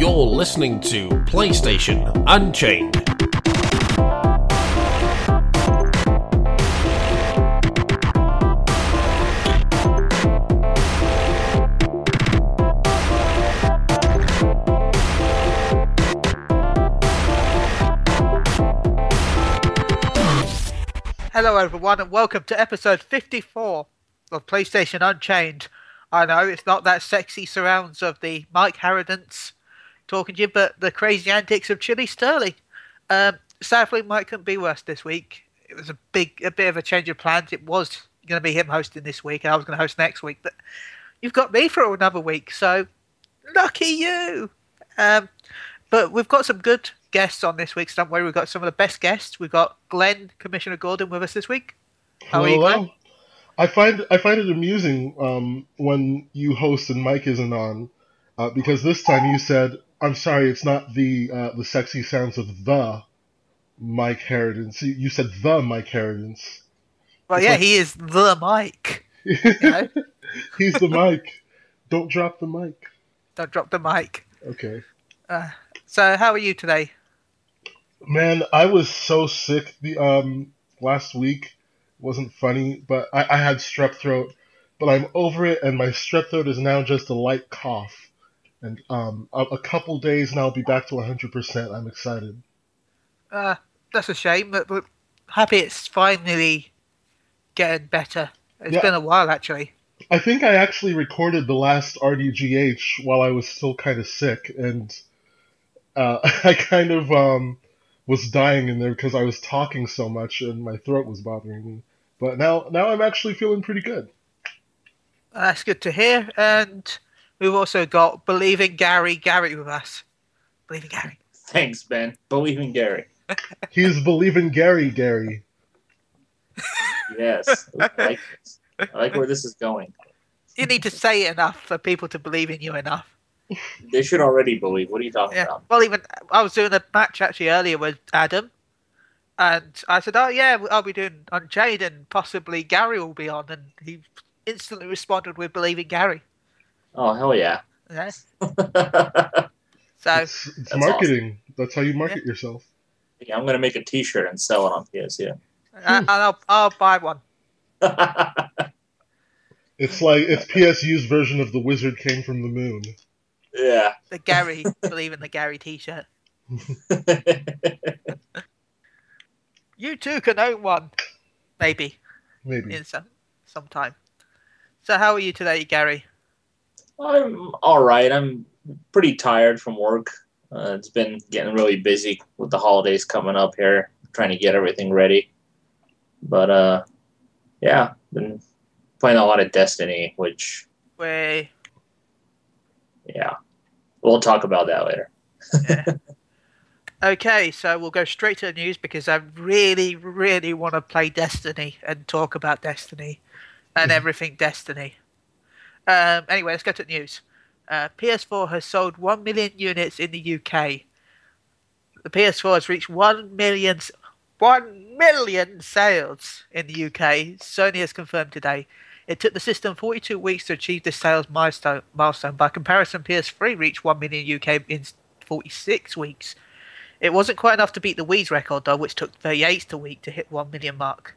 You're listening to PlayStation Unchained. Hello, everyone, and welcome to episode 54 of PlayStation Unchained. I know it's not that sexy surrounds of the Mike Harridans talking to you, but the crazy antics of Chili Sterling. Um, sadly, Mike couldn't be worse this week. It was a big, a bit of a change of plans. It was going to be him hosting this week, and I was going to host next week, but you've got me for another week, so lucky you. Um, but we've got some good guests on this week, so don't worry. We've got some of the best guests. We've got Glenn, Commissioner Gordon, with us this week. How are you, Glenn? I find I find it amusing um, when you host and Mike isn't on, uh, because this time you said, "I'm sorry, it's not the uh, the sexy sounds of the Mike Harridans." You, you said the Mike Harridans. Well, It's yeah, like- he is the Mike. He's the Mike. Don't drop the mic. don't drop the mic. Okay. So, how are you today? Man, I was so sick the um last week. It wasn't funny, but I, I had strep throat. But I'm over it, and my strep throat is now just a light cough. And um, a, a couple days, and I'll be back to 100%. I'm excited. Uh, that's a shame, but, but happy it's finally getting better. It's Yeah. been a while, actually. I think I actually recorded the last RDGH while I was still kind of sick, and uh, I kind of um, was dying in there because I was talking so much and my throat was bothering me. But now, now I'm actually feeling pretty good. That's good to hear. And we've also got Believing Gary Gary with us. Believing Gary. Thanks, Ben. Believe in Gary. He's believing Gary, Gary. Yes. I like. I like where this is going. You need to say it enough for people to believe in you enough. They should already believe. What are you talking Yeah. about? Well, even I was doing a match actually earlier with Adam, and I said, "Oh yeah, I'll be doing on Jade, and possibly Gary will be on," and he instantly responded with "Believing Gary." Oh, hell yeah. Yeah. yeah, So It's, it's That's marketing. That's how you market yourself. Yeah, I'm going to make a t shirt and sell it on PSU. uh, and I'll I'll buy one. It's like it's PSU's version of the wizard came from the moon. yeah. The Gary, believe in the Gary T-shirt. You too can own one, maybe Maybe. in some sometime. So how are you today, Gary? I'm all right. I'm pretty tired from work. Uh, it's been getting really busy with the holidays coming up here, trying to get everything ready. But uh, yeah, been playing a lot of Destiny, which We yeah, we'll talk about that later. yeah. okay, so we'll go straight to the news because I really, really want to play Destiny and talk about Destiny and everything Destiny. Um, anyway, let's go to the news. Uh, PS4 has sold 1 million units in the UK. The PS4 has reached 1 million, 1 million sales in the UK. Sony has confirmed today. It took the system 42 weeks to achieve this sales milestone. milestone. By comparison, PS3 reached 1 million UK in 46 weeks. It wasn't quite enough to beat the Wii's record, though, which took 38 a week to hit 1 million mark.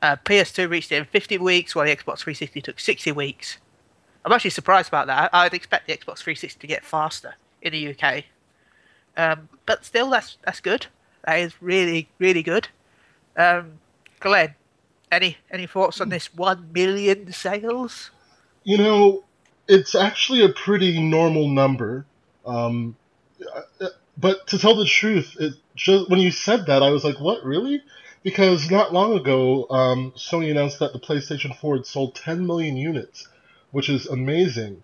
Uh, PS2 reached it in 50 weeks, while the Xbox 360 took 60 weeks. I'm actually surprised about that. I'd expect the Xbox 360 to get faster in the UK. Um, but still, that's that's good. That is really, really good. Um, Glenn, any any thoughts on this 1 million sales? You know, it's actually a pretty normal number. Um, but to tell the truth, it just, when you said that, I was like, "What, really?" Because not long ago, um, Sony announced that the PlayStation 4 had sold 10 million units, which is amazing.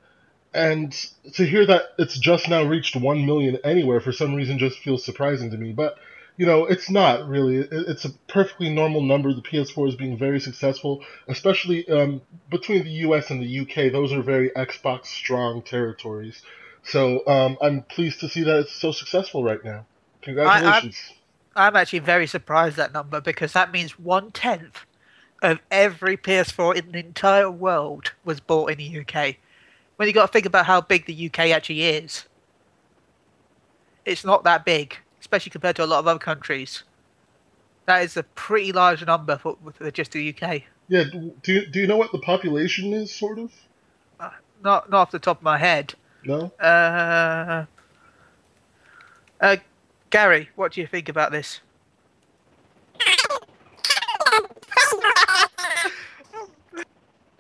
And to hear that it's just now reached 1 million anywhere for some reason just feels surprising to me. But you know, it's not really. It's a perfectly normal number. The PS4 is being very successful, especially um, between the US and the UK. Those are very Xbox strong territories. So um, I'm pleased to see that it's so successful right now. Congratulations. I'm actually very surprised that number because that means one tenth of every PS4 in the entire world was bought in the UK. When you got to think about how big the UK actually is, it's not that big, especially compared to a lot of other countries. That is a pretty large number for, for just the UK. Yeah. Do you, do you know what the population is, sort of? Not not off the top of my head. No. Uh, uh, Gary, what do you think about this?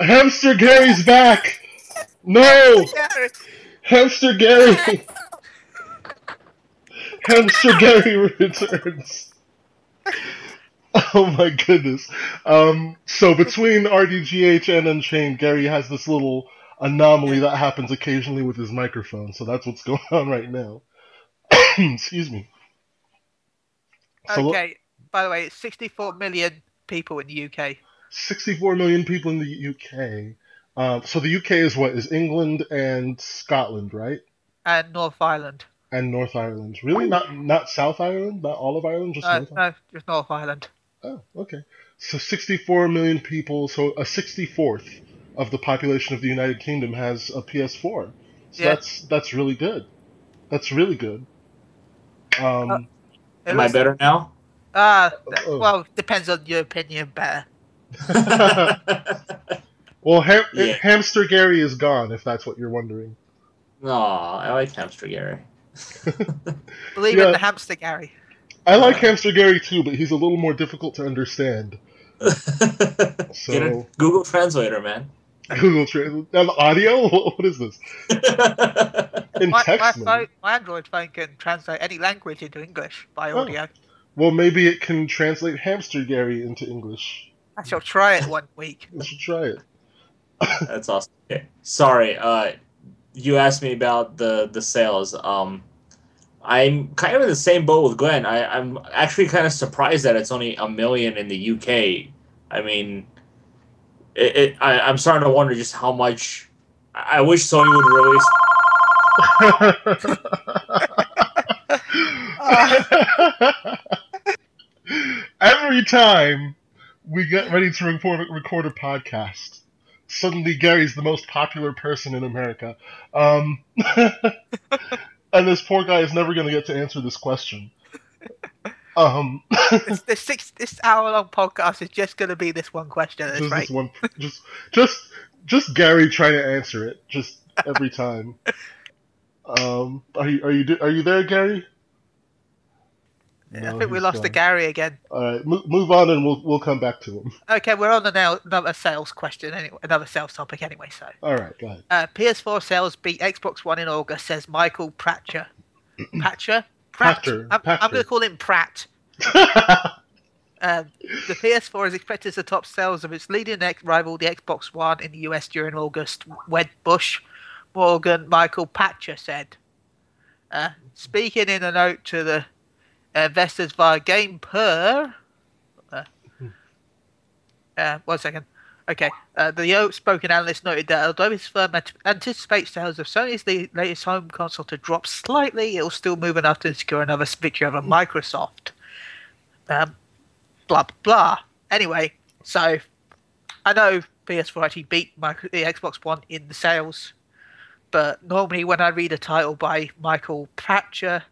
Hamster Gary's back. No, Hamster Gary. Hamster Gary returns. Oh my goodness. Um, so between RDGH and Unchained, Gary has this little anomaly that happens occasionally with his microphone. So that's what's going on right now. Excuse me. So okay. By the way, it's 64 million people in the UK. 64 million people in the UK. Um, so the UK is what? Is England and Scotland, right? and North Ireland. And North Ireland. Really? Not not South Ireland? Not all of Ireland? Just Uh, North Ireland? no, just North Ireland. Oh, okay. So 64 million people, so a 64th of the population of the United Kingdom has a PS4. So Yeah. that's that's really good. That's really good. Um, It Am I better now? Ah, th- Oh. well, depends on your opinion. Better. well, ham- Yeah. Hamster Gary is gone, if that's what you're wondering. Aw, I like Hamster Gary. Believe Yeah. in the hamster, Gary. I like Hamster Gary too, but he's a little more difficult to understand. Get So a Google Translator, man. Google Translate and audio. What what is this? In My, my, text mode. phone, my Android phone can translate any language into English by Oh. audio. Well, maybe it can translate Hamster Gary into English. I shall try it one week. We should try it. That's awesome. Okay. Sorry, uh, you asked me about the the sales. Um, I'm kind of in the same boat with Glenn. I, I'm actually kind of surprised that it's only a million in the UK. I mean, it, it I, I'm starting to wonder just how much. I I wish Sony would release. Every time we get ready to record, record a podcast, suddenly Gary's the most popular person in America. Um, and this poor guy is never going to get to answer this question. Um, this, this six this hour long podcast is just going to be this one question just this one, just, just, just Gary trying to answer it, just every time. Um, are you, are you, are you there, Gary? I think we lost the gone. Gary again. All right, move, move on, and we'll we'll come back to him. Okay, we're on the now another sales question anyway, another sales topic anyway. So, All right, go ahead. uh, PS4 sales beat Xbox One in August, says Michael Pratcher. Patcher? Pachter, I'm, I'm going to call him Pratt. Um, the PS4 is expected to top sales of its leading ex- rival, the Xbox One, in the US during August. Wed Bush Morgan Michael Patcher said. Uh, speaking in a note to the investors via Game Per. Uh, uh, one second. Okay. Uh, the outspoken analyst noted that although his firm ant- anticipates sales of Sony's latest home console to drop slightly, it will still move enough to secure another victory over Microsoft. Um, blah blah blah. Anyway, so I know PS4 actually beat micro- the Xbox One in the sales, but normally when I read a title by Michael Patcher,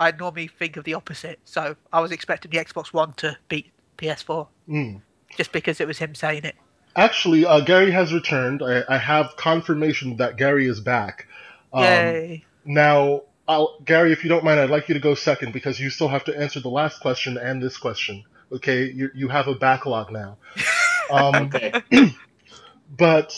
I normally think of the opposite. So I was expecting the Xbox One to beat PS4 Mm. just because it was him saying it. Actually, uh, Gary has returned. I, I have confirmation that Gary is back. Um, Yay! Now, I'll, Gary, if you don't mind, I'd like you to go second because you still have to answer the last question and this question. Okay, you you have a backlog now. Um, Okay. but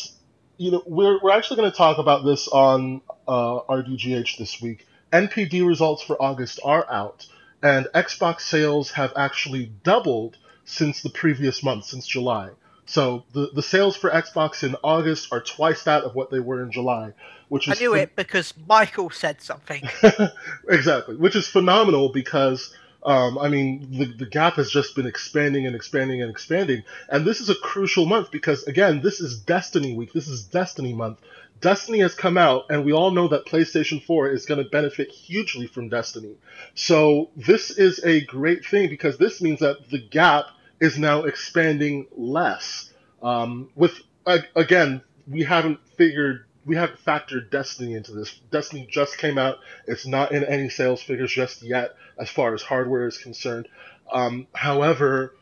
you know, we're we're actually going to talk about this on uh, RDGH this week. NPD results for August are out, and Xbox sales have actually doubled since the previous month, since July. So the the sales for Xbox in August are twice that of what they were in July, which I knew phen- it because Michael said something. exactly, which is phenomenal because um, I mean the the gap has just been expanding and expanding and expanding, and this is a crucial month because again this is Destiny week, this is Destiny month. Destiny has come out, and we all know that PlayStation 4 is going to benefit hugely from Destiny. So this is a great thing because this means that the gap is now expanding less. Um, with again, we haven't figured we haven't factored Destiny into this. Destiny just came out. It's not in any sales figures just yet, as far as hardware is concerned. Um, however,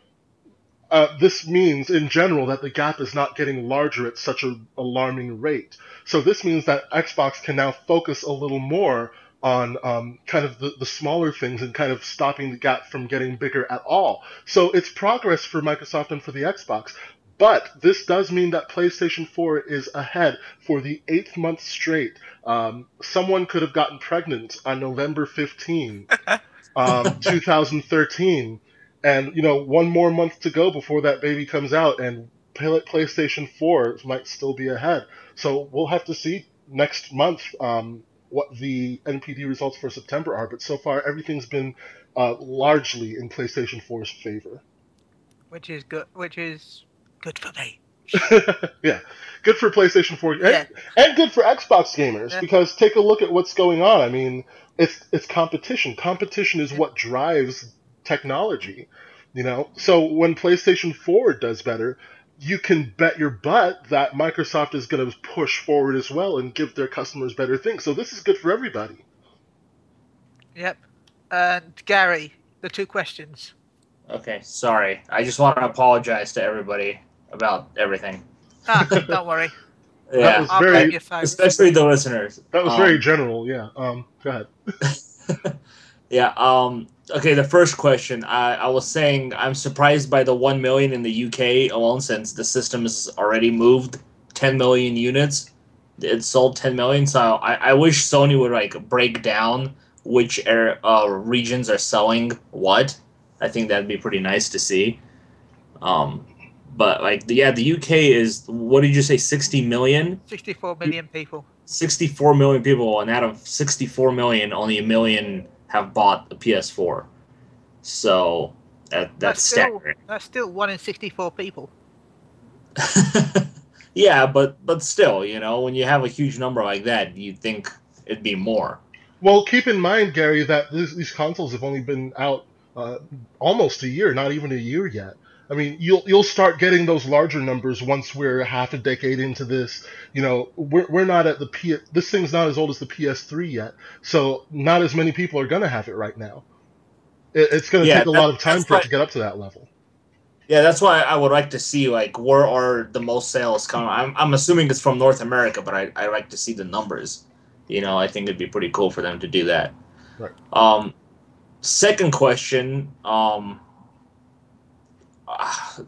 uh, this means in general that the gap is not getting larger at such an alarming rate. So this means that Xbox can now focus a little more on um, kind of the, the smaller things and kind of stopping the gap from getting bigger at all. So it's progress for Microsoft and for the Xbox. But this does mean that PlayStation 4 is ahead for the eighth month straight. Um, someone could have gotten pregnant on November 15, um, 2013. And, you know, one more month to go before that baby comes out, and PlayStation 4 might still be ahead. So we'll have to see next month um, what the NPD results for September are. But so far, everything's been uh, largely in PlayStation 4's favor. Which is good. Which is good for me. yeah, good for PlayStation 4 and, Yeah. and good for Xbox gamers Yeah. because take a look at what's going on. I mean, it's it's competition. Competition is Yeah. what drives technology, you know. So when PlayStation 4 does better, you can bet your butt that Microsoft is going to push forward as well and give their customers better things. So this is good for everybody. Yep. And Gary, the two questions. Okay, sorry. I just want to apologize to everybody about everything. Ah, don't worry. Yeah, was I'll very- your phone. especially the listeners. That was Um, very general. Yeah. Um. Go ahead. Yeah. Um. Okay. The first question. I, I was saying I'm surprised by the one million in the UK alone, since the system has already moved 10 million units. It sold 10 million. So I, I wish Sony would like break down which air, uh, regions are selling what. I think that'd be pretty nice to see. Um. But like yeah, the UK is what did you say? 60 million. 64 million people. 64 million people, and out of 64 million, only a million have bought a PS4. So that that's still, staggering. That's still one in 64 people. yeah, but but still, you know, when you have a huge number like that, you'd think it'd be more. Well, keep in mind, Gary, that these, these consoles have only been out uh, almost a year, not even a year yet. I mean, you'll you'll start getting those larger numbers once we're half a decade into this. You know, we're, we're not at the P. This thing's not as old as the PS3 yet, so not as many people are gonna have it right now. It, it's gonna Yeah, take a that- lot of time for it to get up to that level. Yeah, that's why I would like to see like where are the most sales coming. I'm I'm assuming it's from North America, but I I like to see the numbers. You know, I think it'd be pretty cool for them to do that. Right. Um, second question. Um,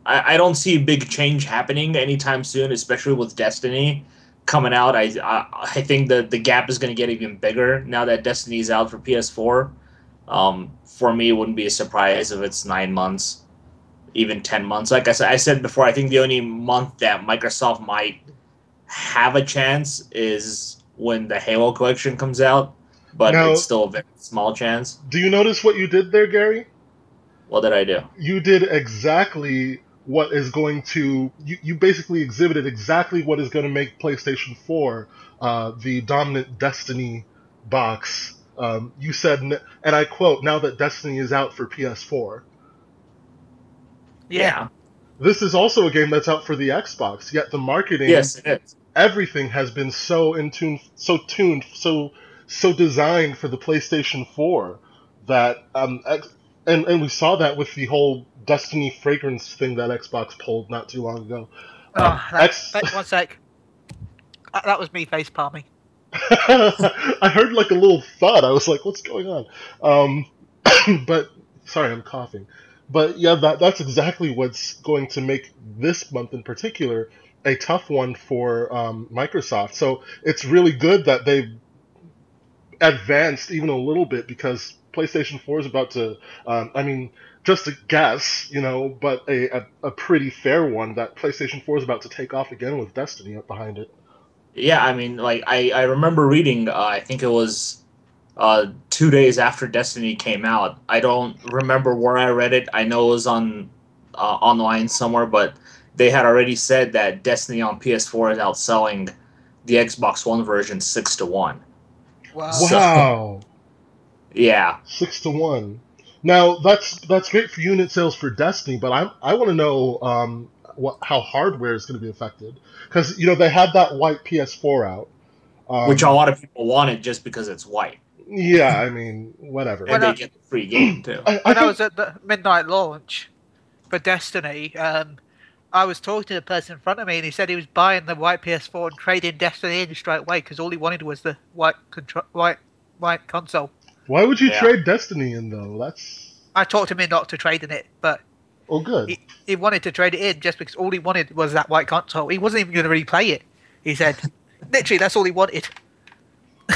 I I don't see a big change happening anytime soon, especially with Destiny coming out. I I, I think that the gap is going to get even bigger now that Destiny is out for PS4. Um, for me, it wouldn't be a surprise if it's nine months even 10 months. Like I said, I said before, I think the only month that Microsoft might have a chance is when the Halo collection comes out, but Now- it's still a very small chance. Do you notice what you did there, Gary? What did I do? you did exactly what is going to you, you basically exhibited exactly what is going to make PlayStation 4 uh, the dominant Destiny box. Um, you said, and I quote, "Now that Destiny is out for PS4, Yeah. this is also a game that's out for the Xbox. Yet the marketing, Yes, everything has been so in tune, so tuned, so so designed for the PlayStation 4 that um X, and and we saw that with the whole Destiny fragrance thing that Xbox pulled not too long ago. Oh, Um, that, X- wait, one sec. That, that was me face palming. I heard like a little thud. I was like, "What's going on?" Um, but sorry, I'm coughing. But yeah, that that's exactly what's going to make this month in particular a tough one for um, Microsoft. So it's really good that they've advanced even a little bit because PlayStation 4 is about to. Um, I mean, just a guess, you know, but a, a, a pretty fair one that PlayStation 4 is about to take off again with Destiny up behind it. Yeah, I mean, like I, I remember reading. Uh, I think it was uh, two days after Destiny came out. I don't remember where I read it. I know it was on uh, online somewhere, but they had already said that Destiny on PS4 is outselling the Xbox One version six to one. Wow. So- Wow. Yeah, six to one. Now that's that's great for unit sales for Destiny, but I I want to know um, what how hardware is going to be affected because you know they had that white PS4 out, Um, which a lot of people wanted just because it's white, yeah, I mean, whatever. When and I- they get the free game too. I, I when I think- was at the midnight launch for Destiny, um, I was talking to the person in front of me, and he said he was buying the white PS4 and trading Destiny in straight away because all he wanted was the white contro- white white console. Why would you Yeah. trade Destiny in though? That's I talked him in not to trade in it, but oh good. he, he wanted to trade it in just because all he wanted was that white console. He wasn't even going to replay it. He said, literally, that's all he wanted.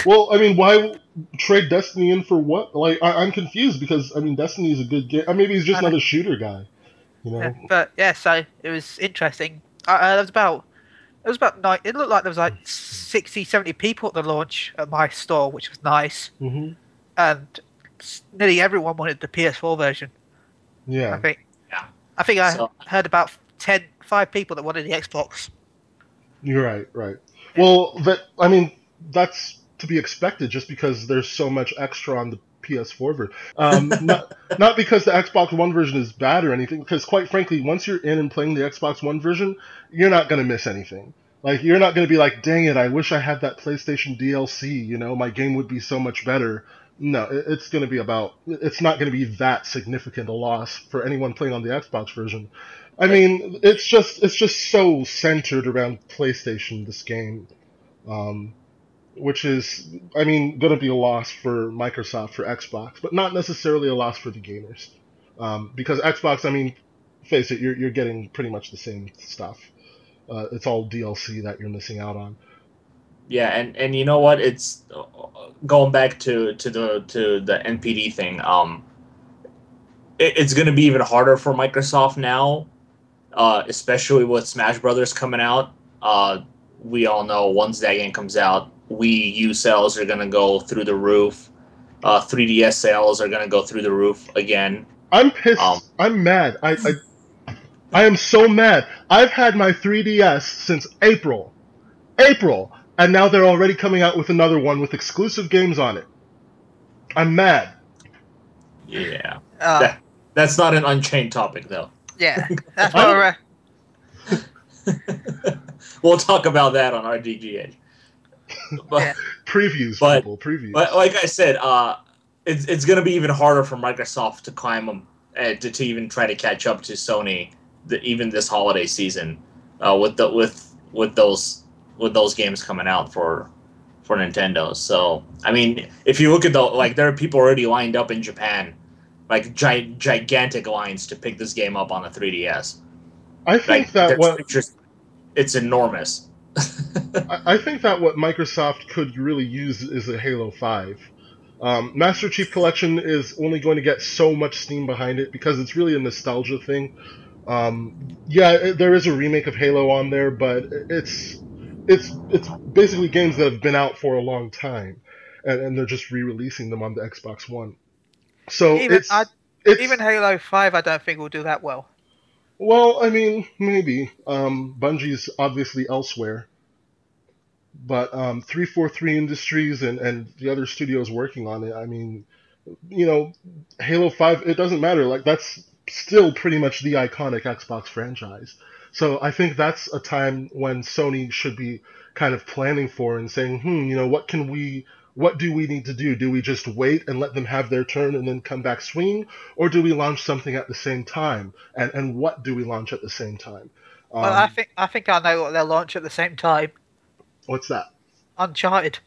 well, I mean, why trade Destiny in for what? Like, I, I'm confused because I mean, Destiny is a good game. Maybe he's just another shooter guy. You know? Yeah, but yeah, so it was interesting. Uh, uh, there was about it was about nine. It looked like there was like 60, 70 people at the launch at my store, which was nice. hmm And nearly everyone wanted the PS4 version. I Yeah. think. Yeah. I think I So- heard about 10, five people that wanted the Xbox. You're right. Right. Well, that I mean, that's to be expected just because there's so much extra on the PS4 version. Um, not not because the Xbox One version is bad or anything. Because quite frankly, once you're in and playing the Xbox One version, you're not gonna miss anything. Like you're not gonna be like, dang it, I wish I had that PlayStation DLC. You know, my game would be so much better. No, it's gonna be about. It's not gonna be that significant a loss for anyone playing on the Xbox version. I mean, it's just it's just so centered around PlayStation. This game, um, which is, I mean, going to be a loss for Microsoft for Xbox, but not necessarily a loss for the gamers, um, because Xbox. I mean, face it, you're you're getting pretty much the same stuff. Uh, it's all DLC that you're missing out on. Yeah, and and you know what? It's uh, going back to to the to the NPD thing. Um, it, it's going to be even harder for Microsoft now, uh, especially with Smash Brothers coming out. Uh, we all know once that game comes out, Wii U sales are going to go through the roof. Uh, 3DS sales are going to go through the roof again. I'm pissed. Um, I'm mad. I, I I am so mad. I've had my 3DS since April. April. And now they're already coming out with another one with exclusive games on it. I'm mad. Yeah, Uh, That- that's not an unchained topic though. yeah, that's more. Uh, we'll talk about that on RDGH. But Yeah. Previews, But- people. Previews. But like I said, uh, it's it's going to be even harder for Microsoft to climb them, uh, to, to even try to catch up to Sony, the, even this holiday season, uh, with the with with those with those games coming out for for Nintendo. So I mean, if you look at the like, there are people already lined up in Japan, like gi- gigantic lines to pick this game up on the 3DS. I think Like, that what pictures- it's enormous. I I think that what Microsoft could really use is a Halo 5. Um, Master Chief Collection is only going to get so much steam behind it because it's really a nostalgia thing. Um, yeah, there is a remake of Halo on there, but it's it's it's basically games that have been out for a long time, and, and they're just re-releasing them on the Xbox One. So even it's, I, it's even Halo Five, I don't think will do that well. well, I mean, maybe. Um, Bungie's obviously elsewhere. But um, 343 Industries and, and the other studios working on it, I mean, you know, Halo 5, it doesn't matter. Like, that's still pretty much the iconic Xbox franchise. So I think that's a time when Sony should be kind of planning for and saying, hmm, you know, what can we. What do we need to do? Do we just wait and let them have their turn and then come back swinging, or do we launch something at the same time? And and what do we launch at the same time? Um, well, I think I think I know what they'll launch at the same time. what's that? Uncharted.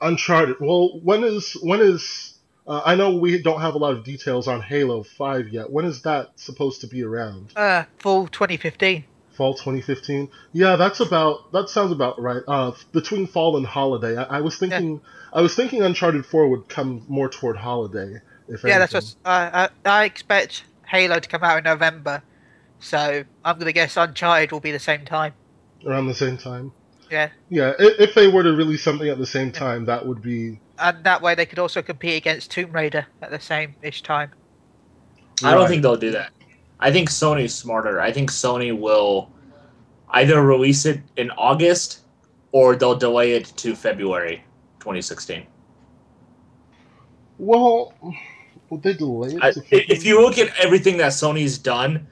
Uncharted. Well, when is when is? Uh, I know we don't have a lot of details on Halo Five yet. When is that supposed to be around? Uh, fall 2015. Fall 2015. Yeah, that's about. That sounds about right. Uh, between fall and holiday. I, I was thinking. I was thinking Uncharted Four would come more toward holiday. If Yeah, that's what I, I I expect Halo to come out in November, so I'm gonna guess Uncharted will be the same time. around the same time. Yeah, Yeah, i- if they were to release something at the same time, that would be. And that way they could also compete against Tomb Raider at the same ish time. I don't think they'll do that. I think Sony's smarter. I think Sony will either release it in August or they'll delay it to February 2016. Well, would they delay it? I, if you look at everything that Sony's done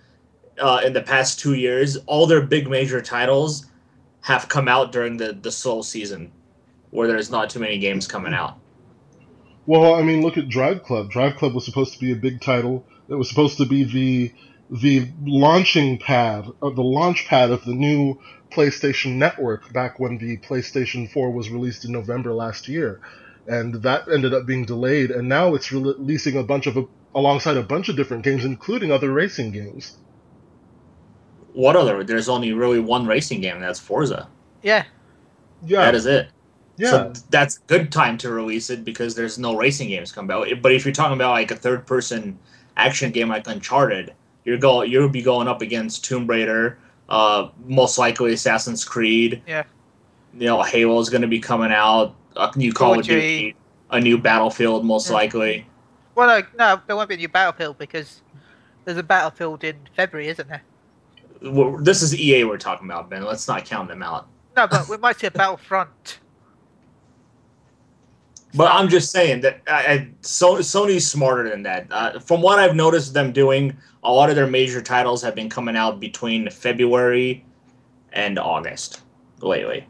uh, in the past two years, all their big major titles have come out during the, the slow season where there's not too many games coming out. Well, I mean, look at Drive Club. Drive Club was supposed to be a big title. It was supposed to be the the launching pad, or the launch pad of the new PlayStation Network back when the PlayStation 4 was released in November last year, and that ended up being delayed. And now it's releasing a bunch of alongside a bunch of different games, including other racing games. What other? There's only really one racing game. and That's Forza. Yeah. Yeah, That is it. Yeah. So that's good time to release it because there's no racing games coming out. But if you're talking about like a third person action game like Uncharted, you're go you'll be going up against Tomb Raider, uh, most likely Assassin's Creed. Yeah. You know, Halo is going to be coming out. A new Call of Duty, a new Battlefield, most Yeah. likely. Well, no, no, there won't be a new Battlefield because there's a Battlefield in February, isn't there? Well, This is EA we're talking about, Ben. Let's not count them out. No, but we might see a Battlefront. But I'm just saying that I, I, so, Sony's smarter than that. Uh, from what I've noticed them doing, a lot of their major titles have been coming out between February and August lately.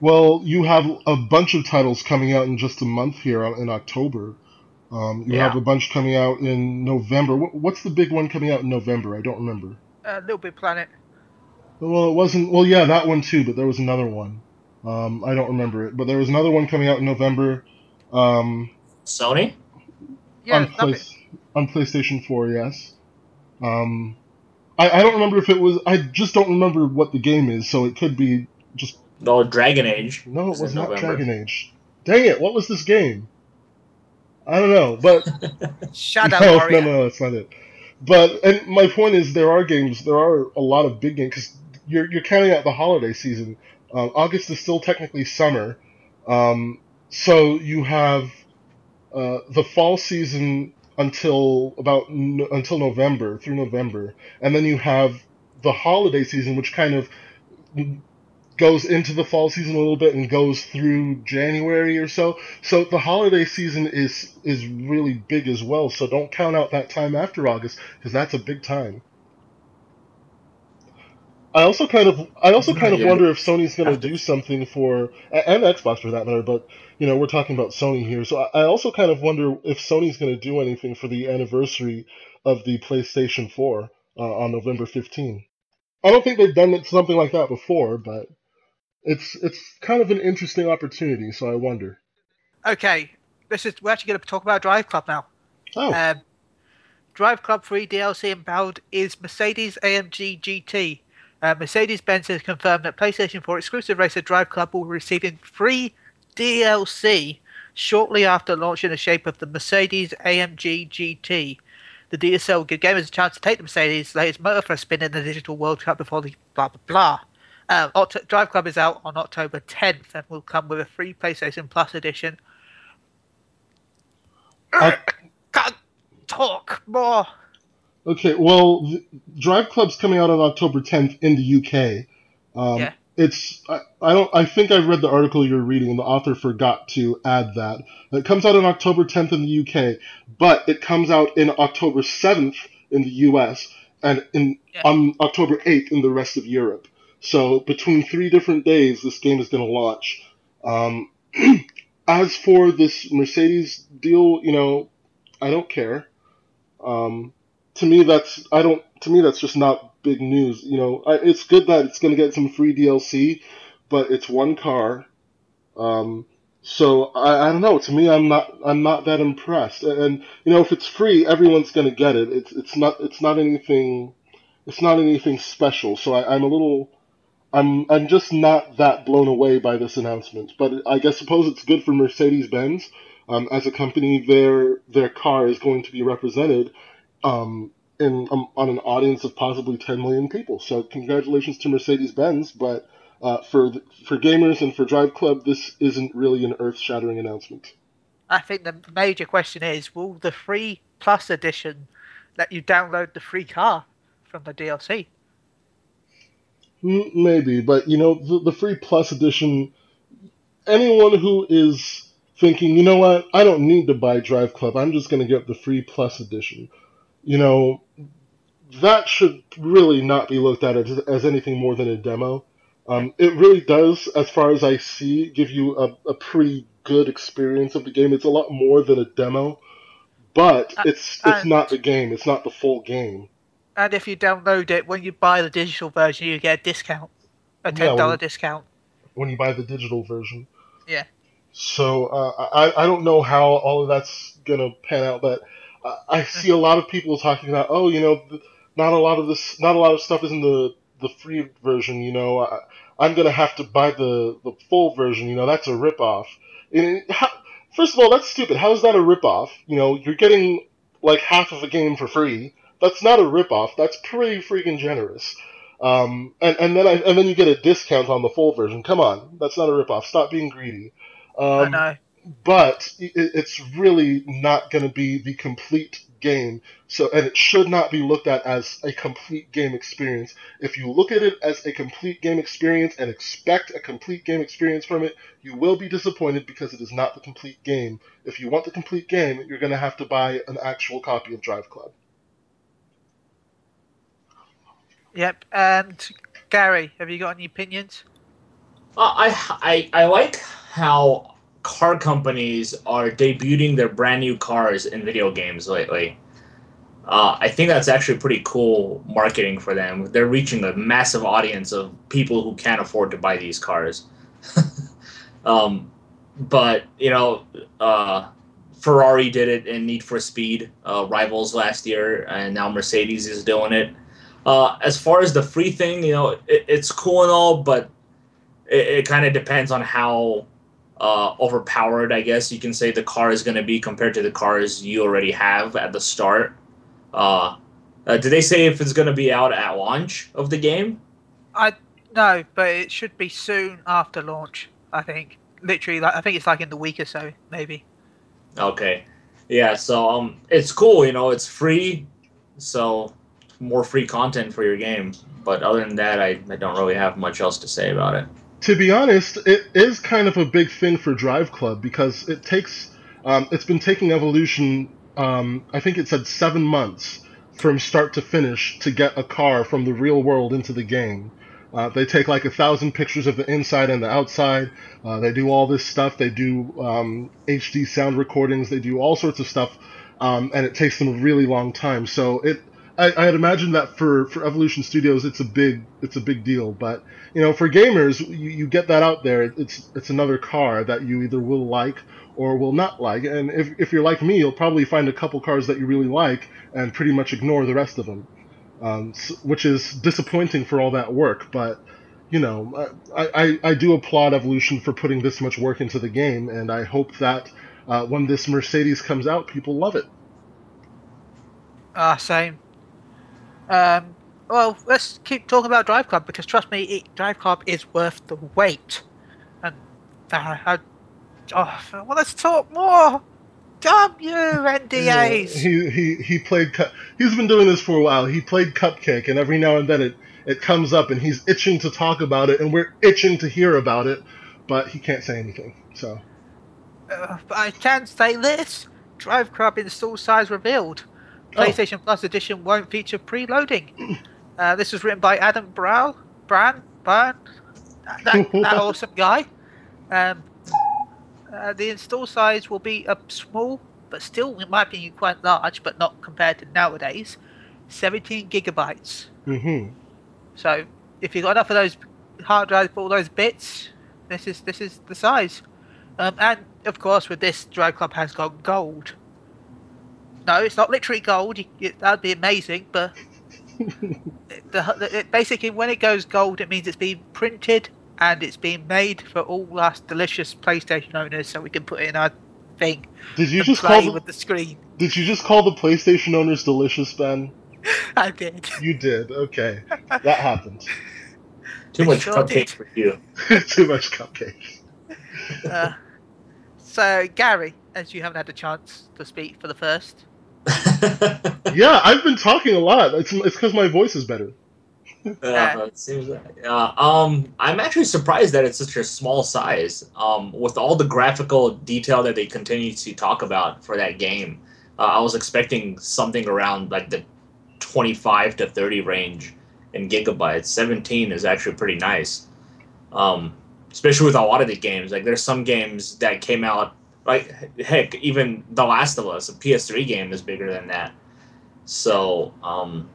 Well, you have a bunch of titles coming out in just a month here in October. Um, you Yeah. have a bunch coming out in November. What, what's the big one coming out in November? I don't remember. Uh, Little Big Planet. Well, it wasn't. Well, yeah, that one too, but there was another one. Um, I don't remember it, but there was another one coming out in November. Um, Sony? Yeah, on. Play- on PlayStation 4, yes. Um, I, I don't remember if it was. I just don't remember what the game is, so it could be just. No, Dragon Age. No, it was not November. Dragon Age. Dang it! What was this game? I don't know, but Shadow no, Warrior. no, no, that's not it. But and my point is, there are games. There are a lot of big games because you're you're counting out the holiday season. Um, August is still technically summer, um, so you have uh, the fall season until about n- until November through November, and then you have the holiday season, which kind of goes into the fall season a little bit and goes through January or so. So the holiday season is is really big as well. So don't count out that time after August because that's a big time. I also kind of I also kind of Yeah. wonder if Sony's going to do something for and Xbox for that matter, but you know we're talking about Sony here, so I I also kind of wonder if Sony's going to do anything for the anniversary of the PlayStation 4 uh, on November 15. I don't think they've done something like that before, but it's it's kind of an interesting opportunity. So I wonder. Okay, this is we're actually going to talk about Drive Club now. Oh, Um, Drive Club 3 DLC empowered is Mercedes AMG GT. Uh, Mercedes Benz has confirmed that PlayStation 4 exclusive racer Drive Club will be receiving free DLC shortly after launching the shape of the Mercedes AMG GT. The DLC will give gamers a chance to take the Mercedes' latest motor for a spin in the Digital World Cup before the blah blah blah. Um, Oct- Drive Club is out on October 10th and will come with a free PlayStation Plus edition. I- Can't talk more. Okay. Well, Drive Club's coming out on October 10th in the UK. Um, Yeah. It's I, I don't I think I read the article you're reading and the author forgot to add that. It comes out on October 10th in the UK, but it comes out in October 7th in the US and in Yeah. on October 8th in the rest of Europe. So between three different days, this game is going to launch. Um, as for this Mercedes deal, you know, I don't care. Um, to me, that's I don't. To me, that's just not big news. You know, I, it's good that it's going to get some free DLC, but it's one car. Um, so I, I don't know. To me, I'm not. I'm not that impressed. And, and you know, if it's free, everyone's going to get it. It's it's not. It's not anything. It's not anything special. So I, I'm a little. I'm I'm just not that blown away by this announcement. But I guess suppose it's good for Mercedes Benz. Um, as a company, their their car is going to be represented um, in um, on an audience of possibly 10 million people. So congratulations to Mercedes Benz. But uh, for th- for gamers and for Drive Club, this isn't really an earth shattering announcement. I think the major question is will the free plus edition let you download the free car from the DLC? Maybe, but you know, the, the free plus edition, anyone who is thinking, you know what, I don't need to buy Drive Club, I'm just going to get the free plus edition, you know, that should really not be looked at as, as anything more than a demo. Um, it really does, as far as I see, give you a, a pretty good experience of the game. It's a lot more than a demo, but Uh, it's it's not the game. It's not the full game. And if you download it, when you buy the digital version, you get a discount, a ten dollar well- discount. when you buy the digital version. Yeah. So uh, I I don't know how all of that's gonna pan out, but I, I see a lot of people talking about oh you know not a lot of this not a lot of stuff is in the the free version you know I, I'm gonna have to buy the the full version you know that's a ripoff. And how, first of all that's stupid. How is that a ripoff? You know you're getting like half of a game for free. That's not a ripoff. That's pretty freaking generous. Um, and, and then I, and then you get a discount on the full version. Come on, that's not a ripoff. Stop being greedy. I Um, know. But it's really not going to be the complete game. So, and it should not be looked at as a complete game experience. If you look at it as a complete game experience and expect a complete game experience from it, you will be disappointed because it is not the complete game. If you want the complete game, you're going to have to buy an actual copy of Drive Club. Yep. And Gary, have you got any opinions? Uh, I, I I like how car companies are debuting their brand new cars in video games lately. Uh, I think that's actually pretty cool marketing for them. They're reaching a massive audience of people who can't afford to buy these cars. um, but you know, uh, Ferrari did it in Need for Speed uh, Rivals last year, and now Mercedes is doing it. Uh, as far as the free thing, you know, it, it's cool and all, but it, it kind of depends on how uh, overpowered, I guess you can say, the car is going to be compared to the cars you already have at the start. Uh, uh, did they say if it's going to be out at launch of the game? I no, but it should be soon after launch. I think. Literally, like I think it's like in the week or so, maybe. Okay, yeah. So um, it's cool. You know, it's free, so more free content for your game. But other than that, I, I don't really have much else to say about it. To be honest, it is kind of a big thing for Drive Club because it takes, um, it's been taking Evolution, um, I think it said seven months from start to finish to get a car from the real world into the game. Uh, they take like a thousand pictures of the inside and the outside. Uh, they do all this stuff. They do um, HD sound recordings. They do all sorts of stuff, um, and it takes them a really long time. So it, I, I'd imagine that for, for Evolution Studios, it's a big it's a big deal. But you know, for gamers, you, you get that out there. It's it's another car that you either will like or will not like. And if, if you're like me, you'll probably find a couple cars that you really like and pretty much ignore the rest of them, um, s which is disappointing for all that work. But you know, I, I, I do applaud Evolution for putting this much work into the game, and I hope that uh, when this Mercedes comes out, people love it. Ah, same. Um, well, let's keep talking about Drive Club because trust me, it, Drive Club is worth the wait. And uh, I, oh, well, let's talk more. Damn you, NDAs! He, he he played. Cu- he's been doing this for a while. He played Cupcake, and every now and then it it comes up, and he's itching to talk about it, and we're itching to hear about it, but he can't say anything. So Uh, but I can say this: Drive Club install size revealed. Oh. PlayStation Plus edition won't feature preloading. Uh, this was written by Adam Brown. Bran, Bran, that, that, that awesome guy. Um, uh, the install size will be a small, but still, in my opinion, quite large, but not compared to nowadays. 17 gigabytes. hmm So if you've got enough of those hard drives for all those bits, this is this is the size. Um, and of course, with this, Drive Club has got gold. No, it's not literally gold. You, it, that'd be amazing, but it, the, the, it, basically, when it goes gold, it means it's been printed and it's been made for all us delicious PlayStation owners, so we can put it in our thing did you and just play call the, with the screen. Did you just call the PlayStation owners delicious, Ben? I did. You did. Okay, that happened. Too much sure cupcake did. for you. Too much cupcake. Uh, so, Gary, as you haven't had a chance to speak for the first, Yeah, I've been talking a lot. It's it's because my voice is better. Uh, it seems like, uh, um, I'm actually surprised that it's such a small size. Um, with all the graphical detail that they continue to talk about for that game, uh, I was expecting something around like the 25 to 30 range in gigabytes. 17 is actually pretty nice. Um, especially with a lot of the games. Like there's some games that came out like heck, even The Last of Us, a PS3 game is bigger than that. So um,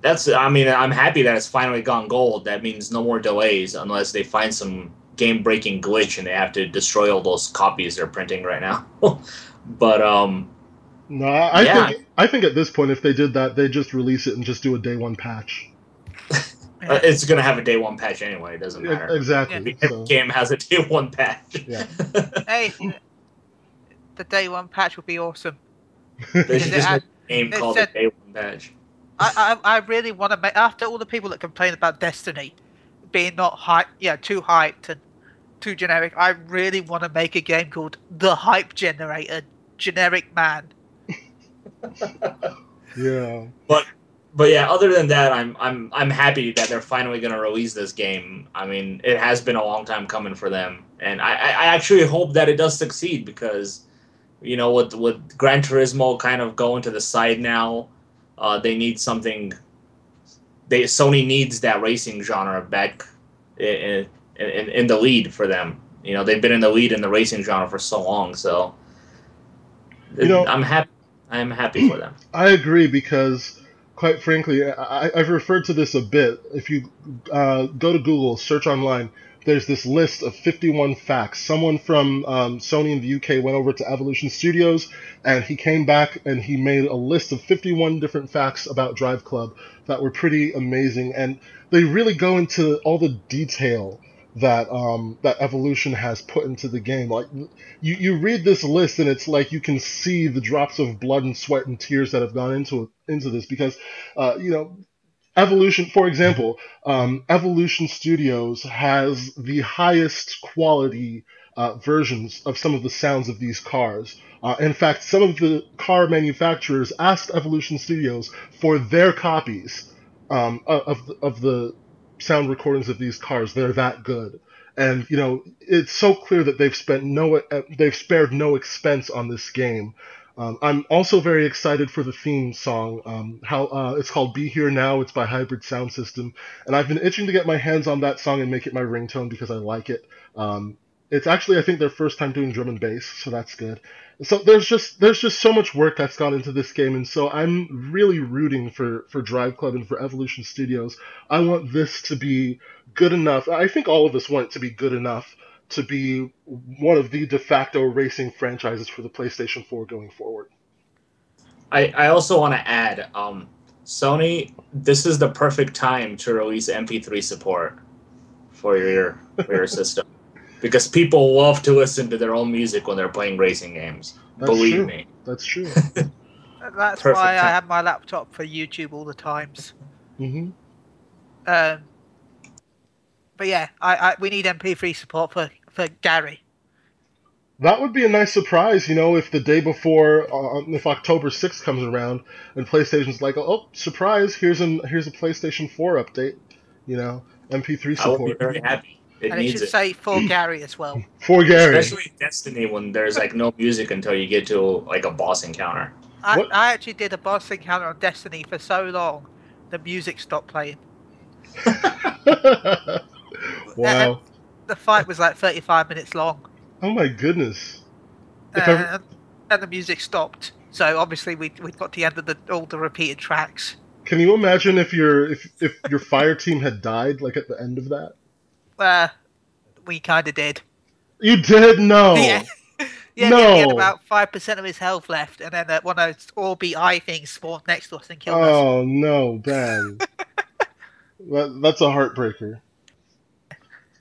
that's I mean I'm happy that it's finally gone gold. That means no more delays unless they find some game breaking glitch and they have to destroy all those copies they're printing right now. but um, No, I Yeah. think I think at this point, if they did that, they just release it and just do a day one patch. uh, it's gonna have a day one patch anyway. It doesn't matter. Exactly. Every So, game has a day one patch. Yeah. Hey, the day one patch would be awesome. they Is should just make a game called said- a day one patch. I, I, I really want to make after all the people that complain about Destiny being not hype, yeah, too hyped and too generic. I really want to make a game called The Hype Generator, Generic Man. yeah. But yeah, other than that, I'm I'm I'm happy that they're finally gonna release this game. I mean, it has been a long time coming for them, and I, I I actually hope that it does succeed because, you know, with with Gran Turismo kind of going to the side now, uh, they need something. They Sony needs that racing genre back in in, in the lead for them. You know, they've been in the lead in the racing genre for so long, so. You know- I'm happy. I'm happy for them. I agree because, quite frankly, I, I've referred to this a bit. If you uh, go to Google, search online, there's this list of 51 facts. Someone from um, Sony in the UK went over to Evolution Studios and he came back and he made a list of 51 different facts about Drive Club that were pretty amazing. And they really go into all the detail that um, that Evolution has put into the game. Like you, you read this list and it's like you can see the drops of blood and sweat and tears that have gone into into this because uh, you know evolution for example um, evolution studios has the highest quality uh, versions of some of the sounds of these cars uh, in fact some of the car manufacturers asked evolution studios for their copies um, of, of, of the sound recordings of these cars they're that good and you know it's so clear that they've spent no they've spared no expense on this game. Um, I'm also very excited for the theme song. Um, how uh, it's called "Be Here Now." It's by Hybrid Sound System, and I've been itching to get my hands on that song and make it my ringtone because I like it. Um, it's actually I think their first time doing drum and bass, so that's good. So there's just there's just so much work that's gone into this game, and so I'm really rooting for for Drive Club and for Evolution Studios. I want this to be good enough. I think all of us want it to be good enough to be one of the de facto racing franchises for the PlayStation 4 going forward. I, I also want to add, um, Sony, this is the perfect time to release MP3 support for your for your system because people love to listen to their own music when they're playing racing games. That's Believe true. me. That's true. That's Perfect why I have my laptop for YouTube all the times. hmm Um, but yeah, I, I we need MP3 support for for Gary. That would be a nice surprise, you know, if the day before, uh, if October 6th comes around and PlayStation's like, oh, surprise, here's an here's a PlayStation 4 update, you know, MP3 I would be support very happy. It and it should it. say for Gary as well. for Gary. Especially Destiny when there's like no music until you get to like a boss encounter. I, I actually did a boss encounter on Destiny for so long, the music stopped playing. wow. The fight was like 35 minutes long, Oh my goodness. If ever- and, and the music stopped. So obviously we we got the end of the all the repeated tracks. Can you imagine if your if if your fire team had died like at the end of that? Uh, we kind of did. You did no. Yeah. Yeah, yeah, he had about five percent of his health left, and then uh, one of those eye things spawned next to us and killed us. Oh no, Ben. that, that's a heartbreaker.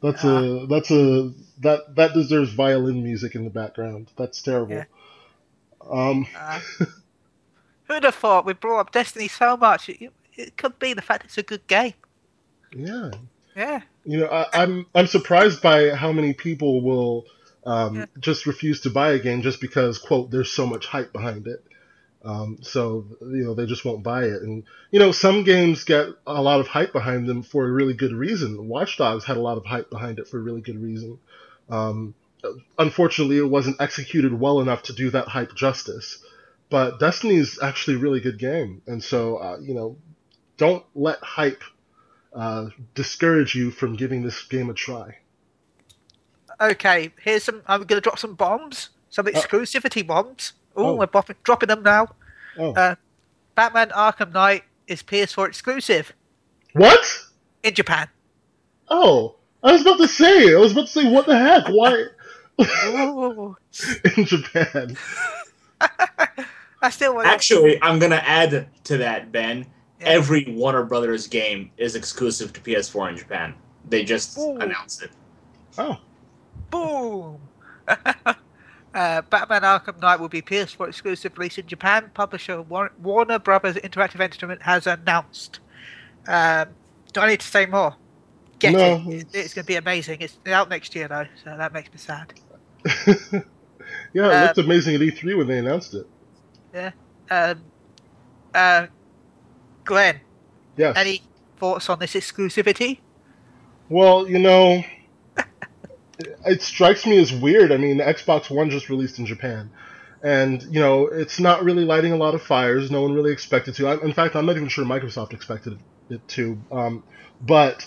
That's a that's a that that deserves violin music in the background. That's terrible. Yeah. Um, Uh, who'd have thought we brought up Destiny so much? It, it could be the fact it's a good game. yeah. Yeah, You know, I, I'm I'm surprised by how many people will um, Yeah. just refuse to buy a game just because quote there's so much hype behind it. Um, so you know they just won't buy it, and you know some games get a lot of hype behind them for a really good reason. Watch Dogs had a lot of hype behind it for a really good reason. Um, unfortunately, it wasn't executed well enough to do that hype justice. But Destiny is actually a really good game, and so uh, you know, don't let hype uh, discourage you from giving this game a try. Okay, here's some. I'm going to drop some bombs, some exclusivity bombs. Ooh, Oh. we're dropping, dropping them now. Oh, Uh, Batman Arkham Knight is PS4 exclusive what? in Japan. Oh, I was about to say. I was about to say, what the heck? Why Ooh. in Japan? I still want. Actually, I'm gonna add to that, Ben. Yeah. Every Warner Brothers game is exclusive to PS4 in Japan. They just Ooh. announced it. Oh, Boom! uh, Batman Arkham Knight will be PS4 exclusive release in Japan. Publisher War- Warner Brothers Interactive Entertainment has announced. Um, do I need to say more? Get No, it. it's- It's going to be amazing. It's out next year though, so that makes me sad. yeah, it Uh, looked amazing at E3 when they announced it. Yeah. Um, uh, Glenn, Yes. any thoughts on this exclusivity? Well, you know, it strikes me as weird. I mean, Xbox One just released in Japan, and you know, it's not really lighting a lot of fires. No one really expected to. I, in fact, I'm not even sure Microsoft expected it to. Um, but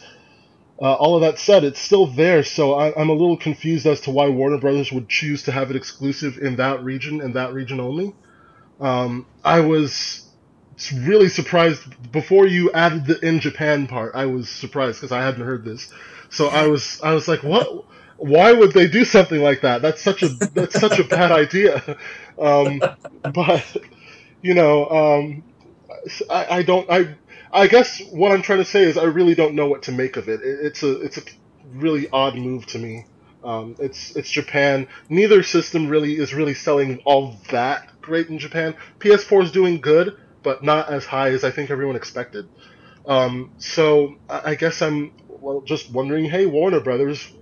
uh, all of that said, it's still there. So I, I'm a little confused as to why Warner Brothers would choose to have it exclusive in that region and that region only. Um, I was really surprised before you added the in Japan part. I was surprised because I hadn't heard this. So I was I was like, what? Why would they do something like that? That's such a that's such a bad idea. Um, but you know, um, I, I don't I I guess what I'm trying to say is I really don't know what to make of it. it it's a it's a really odd move to me. Um, it's it's Japan. Neither system really is really selling all that great in Japan. PS4 is doing good, but not as high as I think everyone expected. Um, so I, I guess I'm well just wondering, hey Warner Brothers,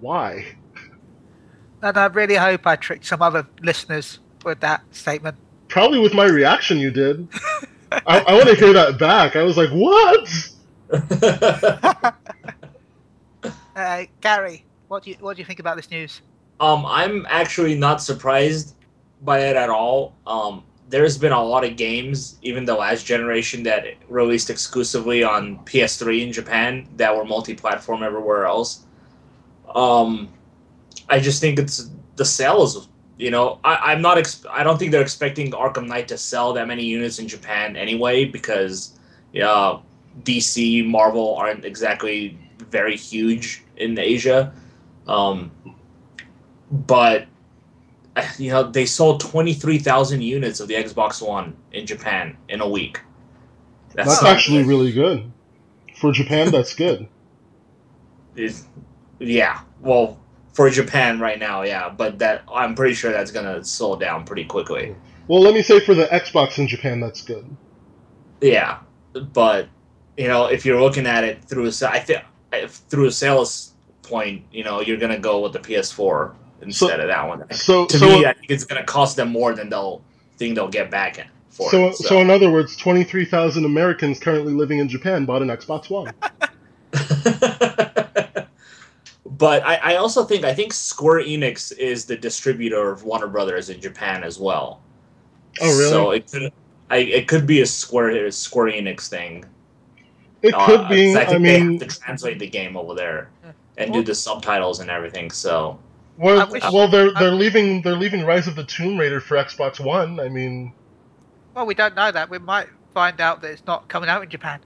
why? And I really hope I tricked some other listeners with that statement. Probably with my reaction you did. I, I want to hear that back. I was like, what? Uh, Gary, what do you what do you think about this news? Um, I'm actually not surprised by it at all. Um, there's been a lot of games, even the last generation that released exclusively on PS3 in Japan that were multi-platform everywhere else. Um, I just think it's the sales. You know, I, I'm not. I don't think they're expecting Arkham Knight to sell that many units in Japan anyway, because uh, DC, Marvel aren't exactly very huge in Asia. Um, but you know they sold 23,000 units of the Xbox One in Japan in a week. That's not actually good. really good. For Japan, that's good. Is- yeah. Well, for Japan right now, yeah, but that I'm pretty sure that's gonna slow down pretty quickly. Well, let me say for the Xbox in Japan, that's good. Yeah, but you know if you're looking at it through a think through a sales point, you know you're gonna go with the PS4 instead of that one. So, To so, me, I think it's gonna cost them more than they'll think they'll get back in for. so, it, so, in other words, 23,000 Americans currently living in Japan bought an Xbox One. but I, I also think I think Square Enix is the distributor of Warner Brothers in Japan as well. Oh, really? So it could I, it could be a Square Square Enix thing. It Uh, could be. I I think mean, they have to translate the game over there Yeah. and do the subtitles and everything. So well, wish- well, they're they're leaving they're leaving Rise of the Tomb Raider for Xbox One. I mean, Well, we don't know that. We might find out that it's not coming out in Japan.